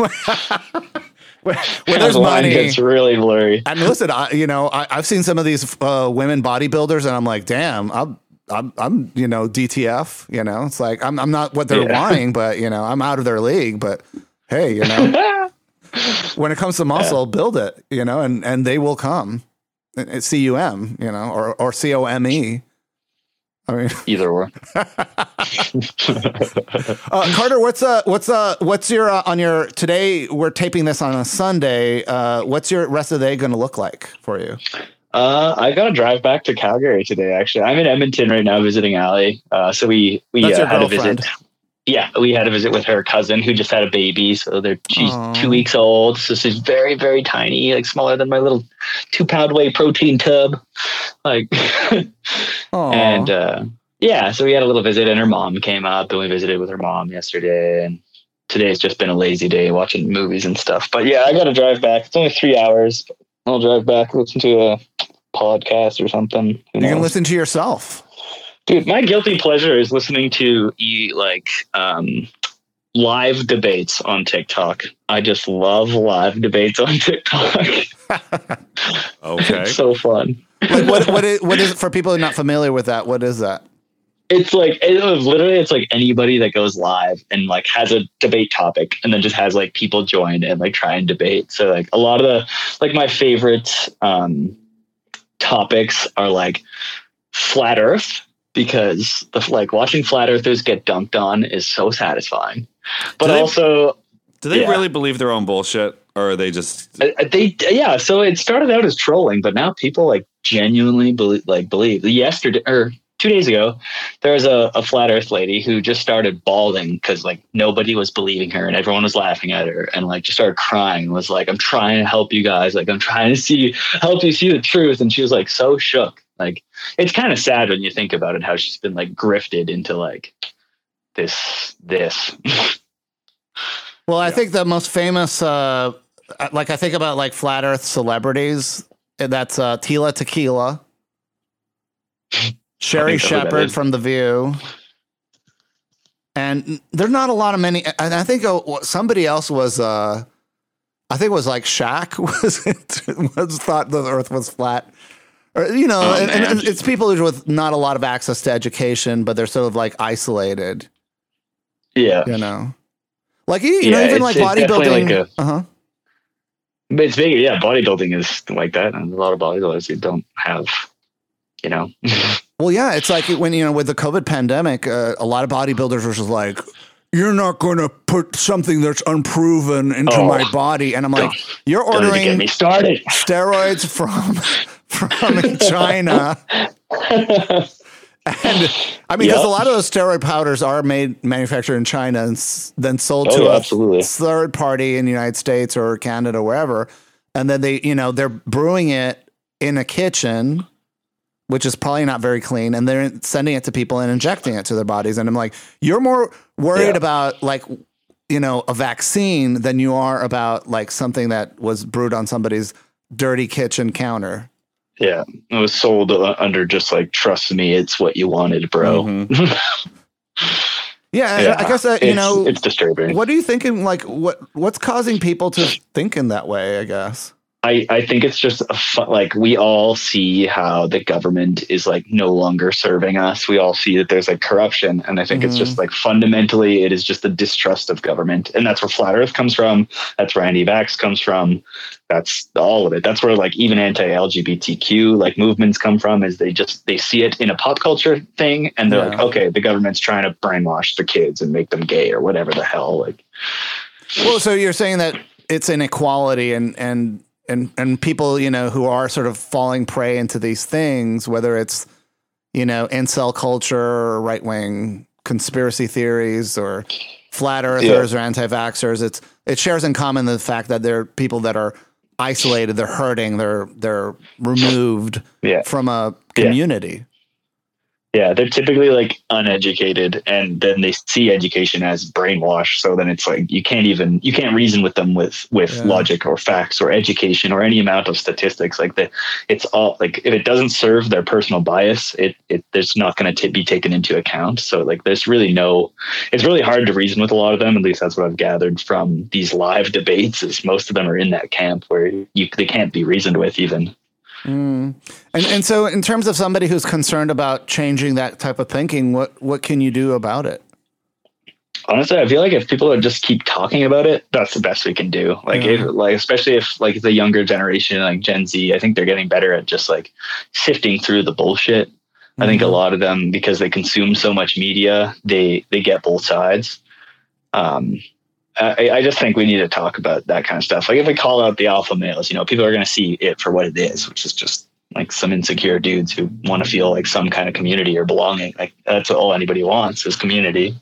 when, when there's the line money. gets really blurry. And listen, I, you know, I, I've seen some of these uh, women bodybuilders, and I'm like, damn, I'm, I'm, I'm, you know, DTF. You know, it's like I'm, I'm not what they're Yeah. wanting, but you know, I'm out of their league. But hey, you know, when it comes to muscle, build it. You know, and and they will come. It's C U M, you know, or or C O M E. I mean, Either or. uh, Carter, what's uh, what's uh, what's your uh, on your today? We're taping this on a Sunday. Uh, what's your rest of the day going to look like for you? Uh, I got to drive back to Calgary today. Actually, I'm in Edmonton right now visiting Allie. Uh, so we we uh, had a visit. Yeah, we had a visit with her cousin who just had a baby. So they're she's Aw. two weeks old. So she's very very tiny, like smaller than my little two pound whey protein tub. Like, and uh, yeah, so we had a little visit, and her mom came up, and we visited with her mom yesterday. And today's just been a lazy day watching movies and stuff. But yeah, I got to drive back. It's only three hours. I'll drive back, listen to a podcast or something. Who you can listen to yourself. Dude, my guilty pleasure is listening to e like um live debates on TikTok. I just love live debates on TikTok. Okay. it's so fun. Like what what is what is for people who are not familiar with that? What is that? It's like it was literally it's like anybody that goes live and like has a debate topic and then just has like people join and like try and debate. So like a lot of the like my favorite um topics are like flat earth because the, like watching flat earthers get dunked on is so satisfying. But Do they- also Do they Yeah. really believe their own bullshit, or are they just? They yeah so it started out as trolling but now people like genuinely believe like believe yesterday or two days ago there was a, a flat earth lady who just started bawling because like nobody was believing her and everyone was laughing at her and like just started crying and was like i'm trying to help you guys like i'm trying to see help you see the truth and she was like so shook like it's kind of sad when you think about it how she's been like grifted into like this this Well, I think the most famous, uh, like I think about like flat Earth celebrities. That's uh, Tila Tequila, Sherry I think I know who that Shepherd from The View, and there's not a lot of many. And I think uh, somebody else was. Uh, I think it was like Shaq was was thought the Earth was flat. Or, you know, Oh, and, and it's people with not a lot of access to education, but they're sort of like isolated. yeah You know, like you, you know, even like bodybuilding. like uh huh. But it's big, yeah. Bodybuilding is like that, and a lot of bodybuilders who don't have, you know, Well, yeah, it's like when you know with the COVID pandemic, uh, a lot of bodybuilders were just like, "You're not going to put something that's unproven into Oh. my body," and I'm like, "You're don't get ordering me started. steroids from from China." And I mean, because Yeah. a lot of those steroid powders are made manufactured in China and s- then sold Oh, to yeah, a absolutely. third party in the United States or Canada, wherever, and then they, you know, they're brewing it in a kitchen which is probably not very clean, and they're sending it to people and injecting it to their bodies. And I'm like, you're more worried Yeah. about like, you know, a vaccine than you are about like something that was brewed on somebody's dirty kitchen counter. Yeah, it was sold uh, under just like trust me, it's what you wanted, bro. Yeah, Yeah, I guess that, you it's, know, it's disturbing. what are you thinking? Like, what what's causing people to think in that way? I guess. I, I think it's just a fu- like we all see how the government is like no longer serving us. We all see that there's like corruption, and I think it's just mm-hmm. like fundamentally it is just the distrust of government, and that's where flat Earth comes from. That's where anti-vax comes from. That's all of it. That's where like even anti-LGBTQ like movements come from. Is they just they see it in a pop culture thing, and they're like, okay, the government's trying to brainwash the kids and make them gay or whatever the hell. Like Well, so you're saying that it's inequality and and and and people, you know, who are sort of falling prey into these things, whether it's you know incel culture or right wing conspiracy theories or flat earthers or anti-vaxxers, it's it shares in common the fact that they're people that are isolated, they're hurting, they're they're removed Yeah. from a Yeah. community. Yeah, they're typically like uneducated and then they see education as brainwash. So then it's like you can't even you can't reason with them with with Yeah. logic or facts or education or any amount of statistics. Like the it's all like if it doesn't serve their personal bias, it it there's not going to be taken into account. So like there's really no it's really hard to reason with a lot of them. At least that's what I've gathered from these live debates. Is most of them are in that camp where you they can't be reasoned with even. And and so in terms of somebody who's concerned about changing that type of thinking, what what can you do about it? honestly i feel like if people would just keep talking about it that's the best we can do. Like Yeah. if like especially if like the younger generation like gen z i think they're getting better at just like sifting through the bullshit. I think a lot of them because they consume so much media they they get both sides. Um I, I just think we need to talk about that kind of stuff. Like if we call out the alpha males, you know, people are going to see it for what it is, which is just like some insecure dudes who want to feel like some kind of community or belonging. Like that's all anybody wants is community.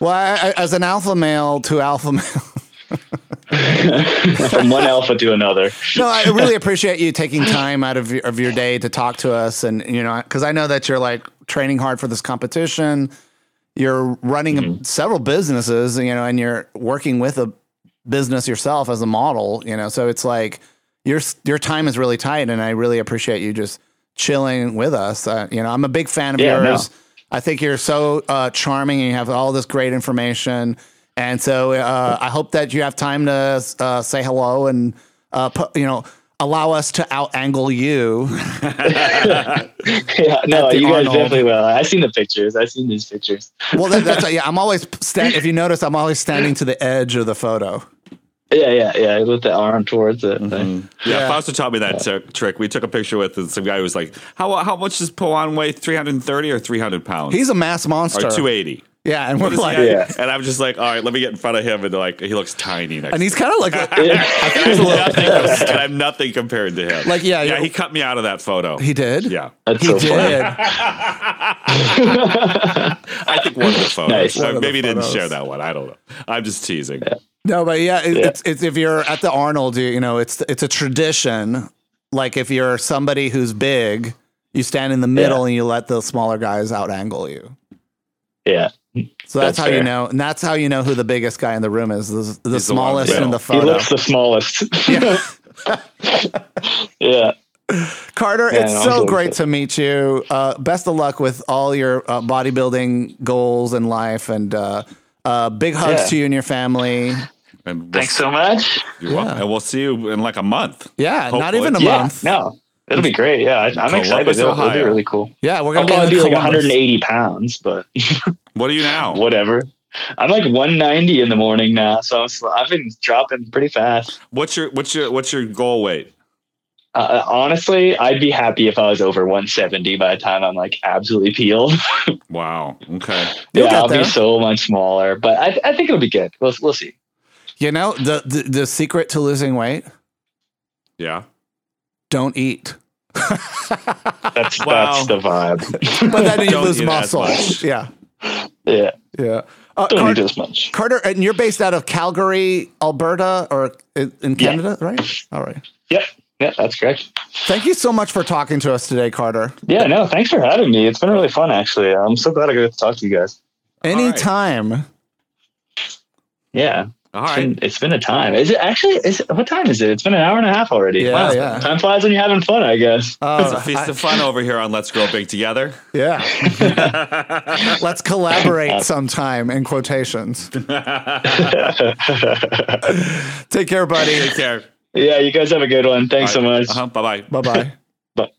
Well, I, as an alpha male to alpha male, from one alpha to another. no, I really appreciate you taking time out of your, of your day to talk to us, and you know, because I know that you're like training hard for this competition. You're running several businesses, you know, and you're working with a business yourself as a model, you know. So it's like your your time is really tight, and I really appreciate you just chilling with us. Uh, you know, I'm a big fan of Yeah, no. yours. I think you're so uh, charming, and you have all this great information. And so uh, I hope that you have time to uh, say hello and uh, put, you know allow us to out angle you. yeah, no, you guys Arnold. definitely will. I've seen the pictures. I've seen these pictures. Well, that, that's yeah. I'm always stand, if you notice, I'm always standing to the edge of the photo. Yeah, yeah, yeah. With the arm towards it. Mm-hmm. Yeah, Yeah. Fausto taught me that t- trick. We took a picture with some guy who was like, "How how much does Poan weigh? Three hundred and thirty or three hundred pounds? He's a mass monster. or two eighty? Yeah, and we're like, Yeah. And I'm just like, all right, let me get in front of him, and like he looks tiny next. and he's kind of like, a, me. I'm nothing, and I'm nothing compared to him. Like, yeah, yeah. He cut me out of that photo. he did. yeah, That's he so did. I think one of the photos. Nice. Uh, of maybe he didn't photos. share that one. I don't know. I'm just teasing. No, but yeah, it, It's, it's if you're at the Arnold, you, you know, it's it's a tradition. Like if you're somebody who's big, you stand in the middle Yeah. and you let the smaller guys out angle you. Yeah. So that's, That's how you know, and that's how you know who the biggest guy in the room is. The, the He's the one smallest in the in the He looks the smallest. yeah. yeah. Carter, Yeah, it's no, I'm so great good. to meet you. Uh, best of luck with all your uh, bodybuilding goals in life, and uh, uh, big hugs Yeah. to you and your family. And we'll, Thanks so much. you're welcome. And we'll see you in like a month. Yeah, not even a yeah. month. No. It'll be great. Yeah, I, I'm Columbus, excited. It'll, it'll be really cool. Yeah, we're I'll gonna probably be be like 180 pounds, but What are you now? whatever. I'm like 190 in the morning now, so I'm sl- I've been dropping pretty fast. What's your what's your what's your goal weight? Uh, honestly, I'd be happy if I was over 170 by the time I'm like absolutely peeled. Wow. Okay. You'll yeah, I'll there. be so much smaller, but I, I think it'll be good. We'll, we'll see. You know the, the the secret to losing weight: Yeah. don't eat. That's Wow. that's the vibe. But then you Don't lose muscle. much. Yeah, yeah, yeah. Uh, don't Car- eat as much. Carter, and you're based out of Calgary, Alberta, or in in Canada, right? All right. Yep. Yeah, that's correct. Thank you so much for talking to us today, Carter. Yeah, no, thanks for having me. It's been really fun, actually. I'm so glad I got to talk to you guys. Anytime. Yeah. All It's right. been, it's been a time. Is it actually? Is it, what time is it? It's been an hour and a half already. Yeah, wow. yeah. Time flies when you're having fun, I guess. It's a Uh, feast of fun over here on Let's Grow Big Together. yeah. Let's collaborate sometime in quotations. Take care, buddy. Take care. yeah, you guys have a good one. Thanks so much. Uh-huh. Bye bye. Bye bye. Bye.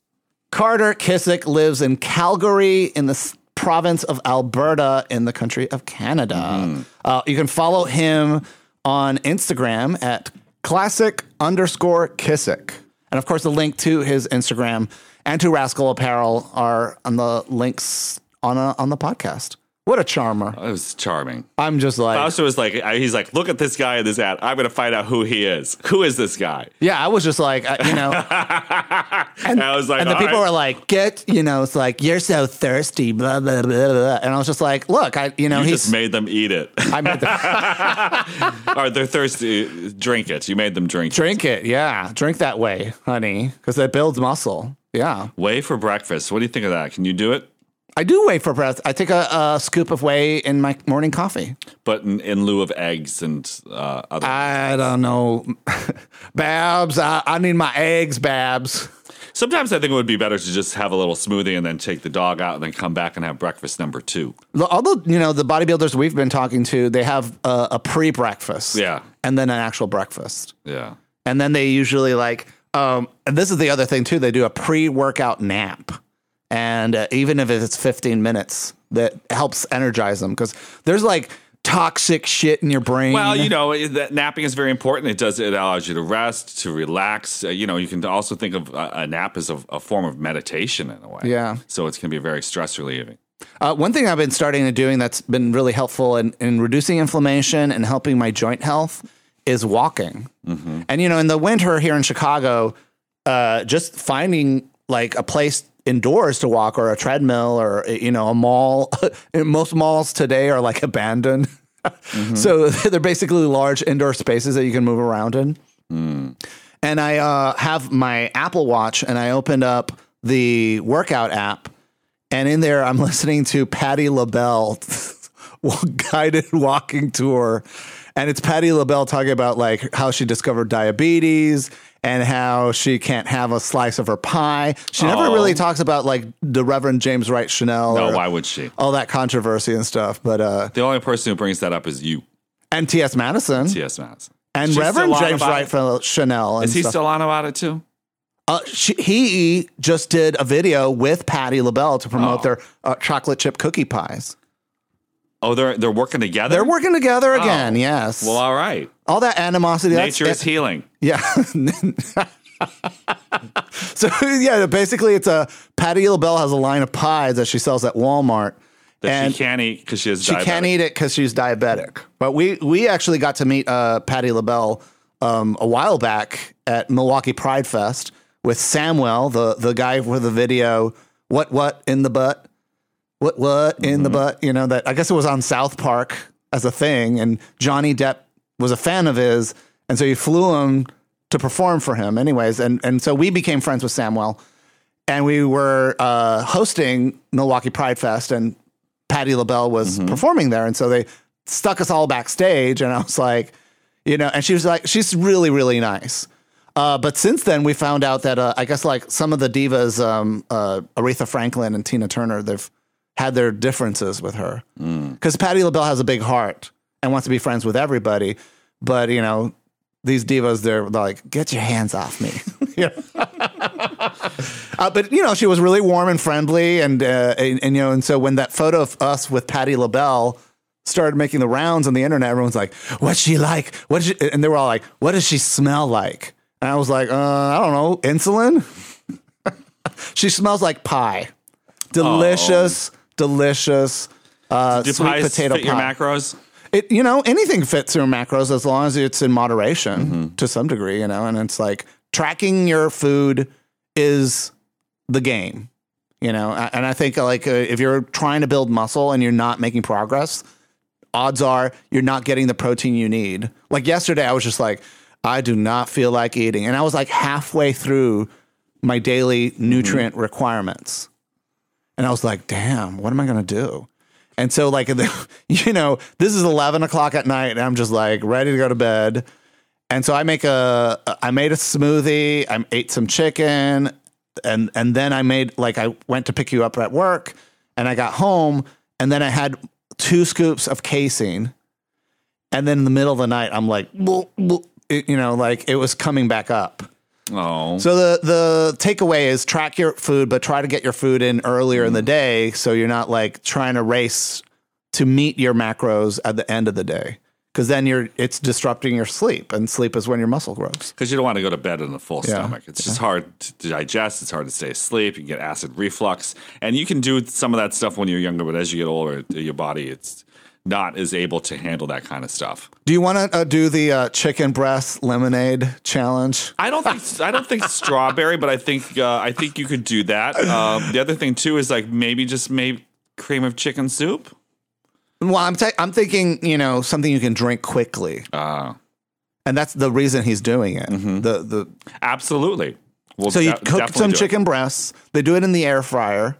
Carter Kissick lives in Calgary in the province of Alberta in the country of Canada. Uh, you can follow him on Instagram at classic underscore Kissick. And of course, the link to his Instagram and to Raskol Apparel are on the links on, a, on the podcast. What a charmer. It was charming. I'm just like, Fausto was like, he's like, look at this guy in this ad. I'm going to find out who he is. Who is this guy? yeah, I was just like, uh, you know, And I was like, and the people right. were like, "Get, you know, it's like you're so thirsty." Blah blah blah. blah. And I was just like, "Look, I, you know, he's." just made them eat it. I made the, or they're thirsty. Drink it. You made them drink. it. drink it, yeah, drink that whey, honey, because it builds muscle. Yeah, Whey for breakfast. What do you think of that? Can you do it? I do whey for breath. I take a, a scoop of whey in my morning coffee. But in, in lieu of eggs and uh, other. I don't know, Babs. I, I need my eggs, Babs. Sometimes I think it would be better to just have a little smoothie and then take the dog out and then come back and have breakfast number two. Although you know the bodybuilders we've been talking to, they have a, a pre-breakfast, Yeah. and then an actual breakfast. Yeah. And then they usually like, um, and this is the other thing too. They do a pre-workout nap, and uh, even if it's 15 minutes, that helps energize them because there's like toxic shit in your brain. Well, you know, that napping is very important. It does it allows you to rest, to relax. Uh, you know, you can also think of a, a nap as a, a form of meditation in a way. Yeah. So it's going to be very stress relieving. Uh, one thing I've been starting to doing that's been really helpful in, in reducing inflammation and helping my joint health is walking. And you know, in the winter here in Chicago, uh, just finding like a place indoors to walk or a treadmill or you know a mall. Most malls today are like abandoned, so they're basically large indoor spaces that you can move around in. And I uh, have my Apple Watch, and I opened up the workout app, and in there I'm listening to Patti LaBelle guided walking tour, and it's Patti LaBelle talking about like how she discovered diabetes and how she can't have a slice of her pie. She never Oh. really talks about like the Reverend James Wright Chanel No, why would she? all that controversy and stuff. But uh, The only person who brings that up is you, and T.S. Madison T.S. Madison. and She's Reverend James Wright from Chanel. And Is he stuff. still on about it too? Uh, she, he just did a video with Patti LaBelle to promote Oh. their uh, chocolate chip cookie pies. Oh, they're they're working together. They're working together again. Yes. Well, all right. all that animosity. that's- Nature is healing. Yeah. so yeah, basically, it's a Patti LaBelle has a line of pies that she sells at Walmart, That and she can't eat because she has she diabetic. can't eat it because she's diabetic. But we we actually got to meet uh, Patti LaBelle um, a while back at Milwaukee Pride Fest with Samwell, the the guy with the video. What what in the butt? What what in the Mm-hmm. butt? You know that I guess it was on South Park as a thing, and Johnny Depp was a fan of his, and so he flew him to perform for him, anyways. And and so we became friends with Samwell, and we were uh, hosting Milwaukee Pride Fest, and Patti LaBelle was performing there, and so they stuck us all backstage, and I was like, you know, and she was like, she's really really nice. Uh, but since then, we found out that uh, I guess like some of the divas, um, uh, Aretha Franklin and Tina Turner, they've had their differences with her because Patti LaBelle has a big heart and wants to be friends with everybody. But you know, these divas, they're like, get your hands off me. Uh, but you know, she was really warm and friendly, and, uh, and and you know, and so when that photo of us with Patty LaBelle started making the rounds on the internet, everyone's like, "What's she like? What?" She? And they were all like, "What does she smell like?" And I was like, uh, "I don't know, insulin." she smells like pie, delicious, delicious. Uh, Do sweet potato fit your macros? It you know anything fits your macros as long as it's in moderation Mm-hmm. to some degree, you know. And it's like tracking your food is the game, you know. And I think like uh, if you're trying to build muscle and you're not making progress, odds are you're not getting the protein you need. Like yesterday, I was just like, I do not feel like eating. And I was like halfway through my daily nutrient requirements. And I was like, damn, what am I going to do? And so, like, you know, this is 11 o'clock at night, and I'm just like ready to go to bed. And so I make a, I made a smoothie, I ate some chicken, and and then I made like I went to pick you up at work, and I got home, and then I had two scoops of casein, and then in the middle of the night, I'm like, you know, like it was coming back up. Oh, So the the takeaway is track your food, but try to get your food in earlier in the mm. day, so you're not like trying to race to meet your macros at the end of the day, because then you're it's disrupting your sleep, and sleep is when your muscle grows. because you don't want to go to bed in a full Yeah. stomach. It's just hard to digest. It's hard to stay asleep. You can get acid reflux, and you can do some of that stuff when you're younger. But as you get older, your body it's not as able to handle that kind of stuff. Do you want to uh, do the uh, chicken breast lemonade challenge? I don't think I don't think strawberry, but I think uh, I think you could do that. Um, the other thing too is like maybe just maybe cream of chicken soup. Well, I'm I'm thinking you know something you can drink quickly, Uh, and that's the reason he's doing it. The the absolutely. Well, so you de- cook some it. chicken breasts. They do it in the air fryer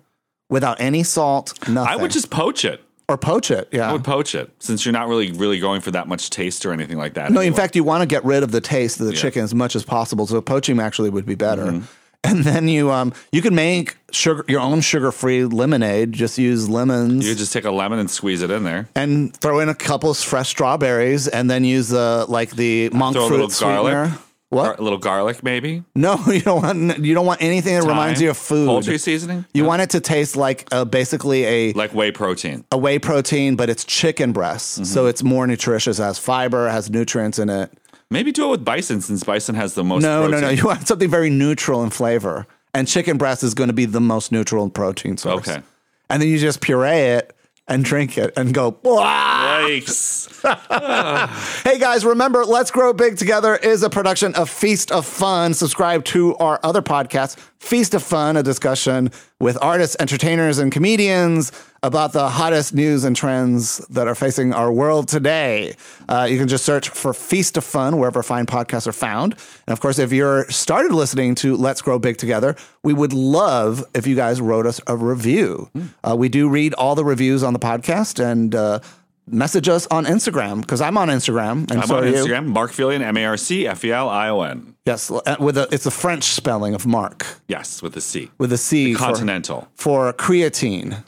without any salt, nothing. I would just poach it. Or poach it. Yeah. I would poach it since you're not really really going for that much taste or anything like that. No, in fact, you want to get rid of the taste of the chicken as much as possible. So poaching actually would be better. Mm-hmm. And then you um you can make sugar your own sugar free lemonade. Just use lemons you just take a lemon and squeeze it in there. and throw in a couple of fresh strawberries, and then use the like the monk fruit little garlic. What? Gar- a little garlic, maybe. No, you don't want you don't want anything that reminds you of food. Poultry seasoning. You want it to taste like uh, basically a like whey protein. a whey protein, but it's chicken breast, Mm-hmm. so it's more nutritious. It has fiber, has nutrients in it. Maybe do it with bison since bison has the most. No, no, no. You want something very neutral in flavor. And chicken breast is going to be the most neutral in protein source. Okay. And then you just puree it and drink it and go! Yikes. Hey guys, remember, Let's Grow Big Together is a production of Feast of Fun. Subscribe to our other podcast, Feast of Fun, a discussion with artists, entertainers, and comedians about the hottest news and trends that are facing our world today. Uh, you can just search for Feast of Fun wherever fine podcasts are found. And of course, if you're started listening to Let's Grow Big Together, we would love if you guys wrote us a review. Uh, we do read all the reviews on the podcast and uh, message us on Instagram because I'm on Instagram and I'm so on are you. Instagram. Marc Felion, M A R C F E L I O N. Yes, uh, with a it's a French spelling of Mark Yes, with a C. with a C for, Continental. for creatine,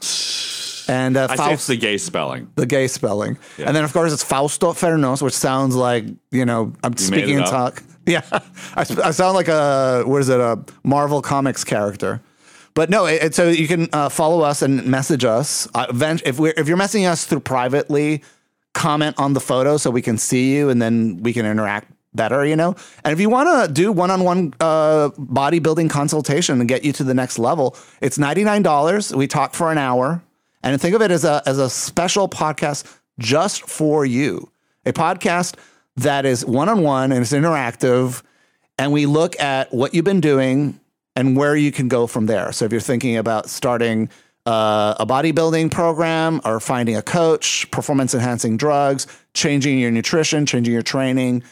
and uh, I Faust, it's the gay spelling. the gay spelling, and then of course it's Fausto Fernos, which sounds like you know I'm made speaking in talk. Yeah, I, I sound like a what is it a Marvel Comics character. But no, it, it- so you can uh, follow us and message us. Uh, event- if we're if you're messaging us through privately, comment on the photo so we can see you and then we can interact better, you know? And if you want to do one on one bodybuilding consultation and get you to the next level, it's $99. We talk for an hour. And think of it as a, as a special podcast just for you. A podcast that is one on one and it's interactive. And we look at what you've been doing and where you can go from there. So if you're thinking about starting uh, a bodybuilding program or finding a coach, performance enhancing drugs, changing your nutrition, changing your training,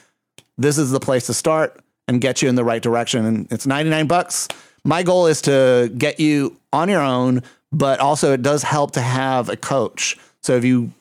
this is the place to start and get you in the right direction. And it's 99 bucks. My goal is to get you on your own, but also it does help to have a coach. So if you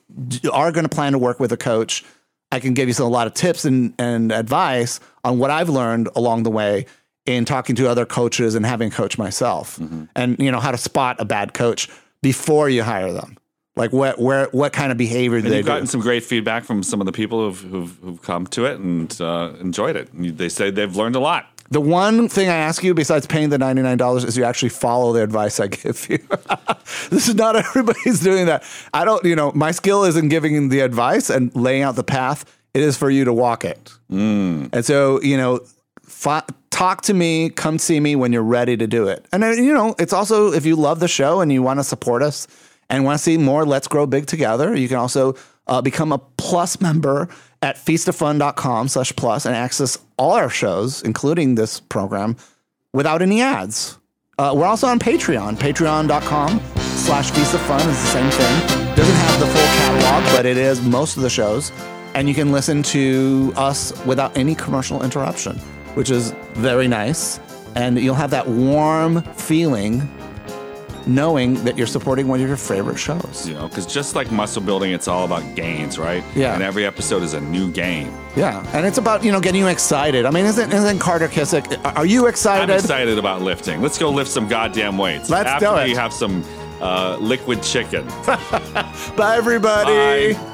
are going to plan to work with a coach, I can give you some, a lot of tips and, and advice on what I've learned along the way in talking to other coaches and having a coach myself and you know how to spot a bad coach before you hire them like what where what kind of behavior do And they you've do gotten some great feedback from some of the people who've, who've, who've come to it and uh, enjoyed it. They say they've learned a lot. The one thing I ask you besides paying the $99 is you actually follow the advice I give you. this is not everybody's doing that. I don't, you know, my skill isn't giving the advice and laying out the path. It is for you to walk it. And so, you know, fi- talk to me, come see me when you're ready to do it. And, you know, it's also if you love the show and you want to support us and want to see more Let's Grow Big Together, you can also uh, become a plus member at feastoffun.com slash plus and access all our shows, including this program, without any ads. Uh, we're also on Patreon. Patreon.com slash Feast of Fun is the same thing. Doesn't have the full catalog, but it is most of the shows. and you can listen to us without any commercial interruption, which is very nice. And you'll have that warm feeling knowing that you're supporting one of your favorite shows. You know, because just like muscle building, it's all about gains, right? Yeah. And every episode is a new game. Yeah, and it's about you know getting you excited. I mean, isn't isn't Carter Kissick? Are you excited? I'm excited about lifting. Let's go lift some goddamn weights. Let's After do it. we have some uh, liquid chicken. Bye, everybody. Bye.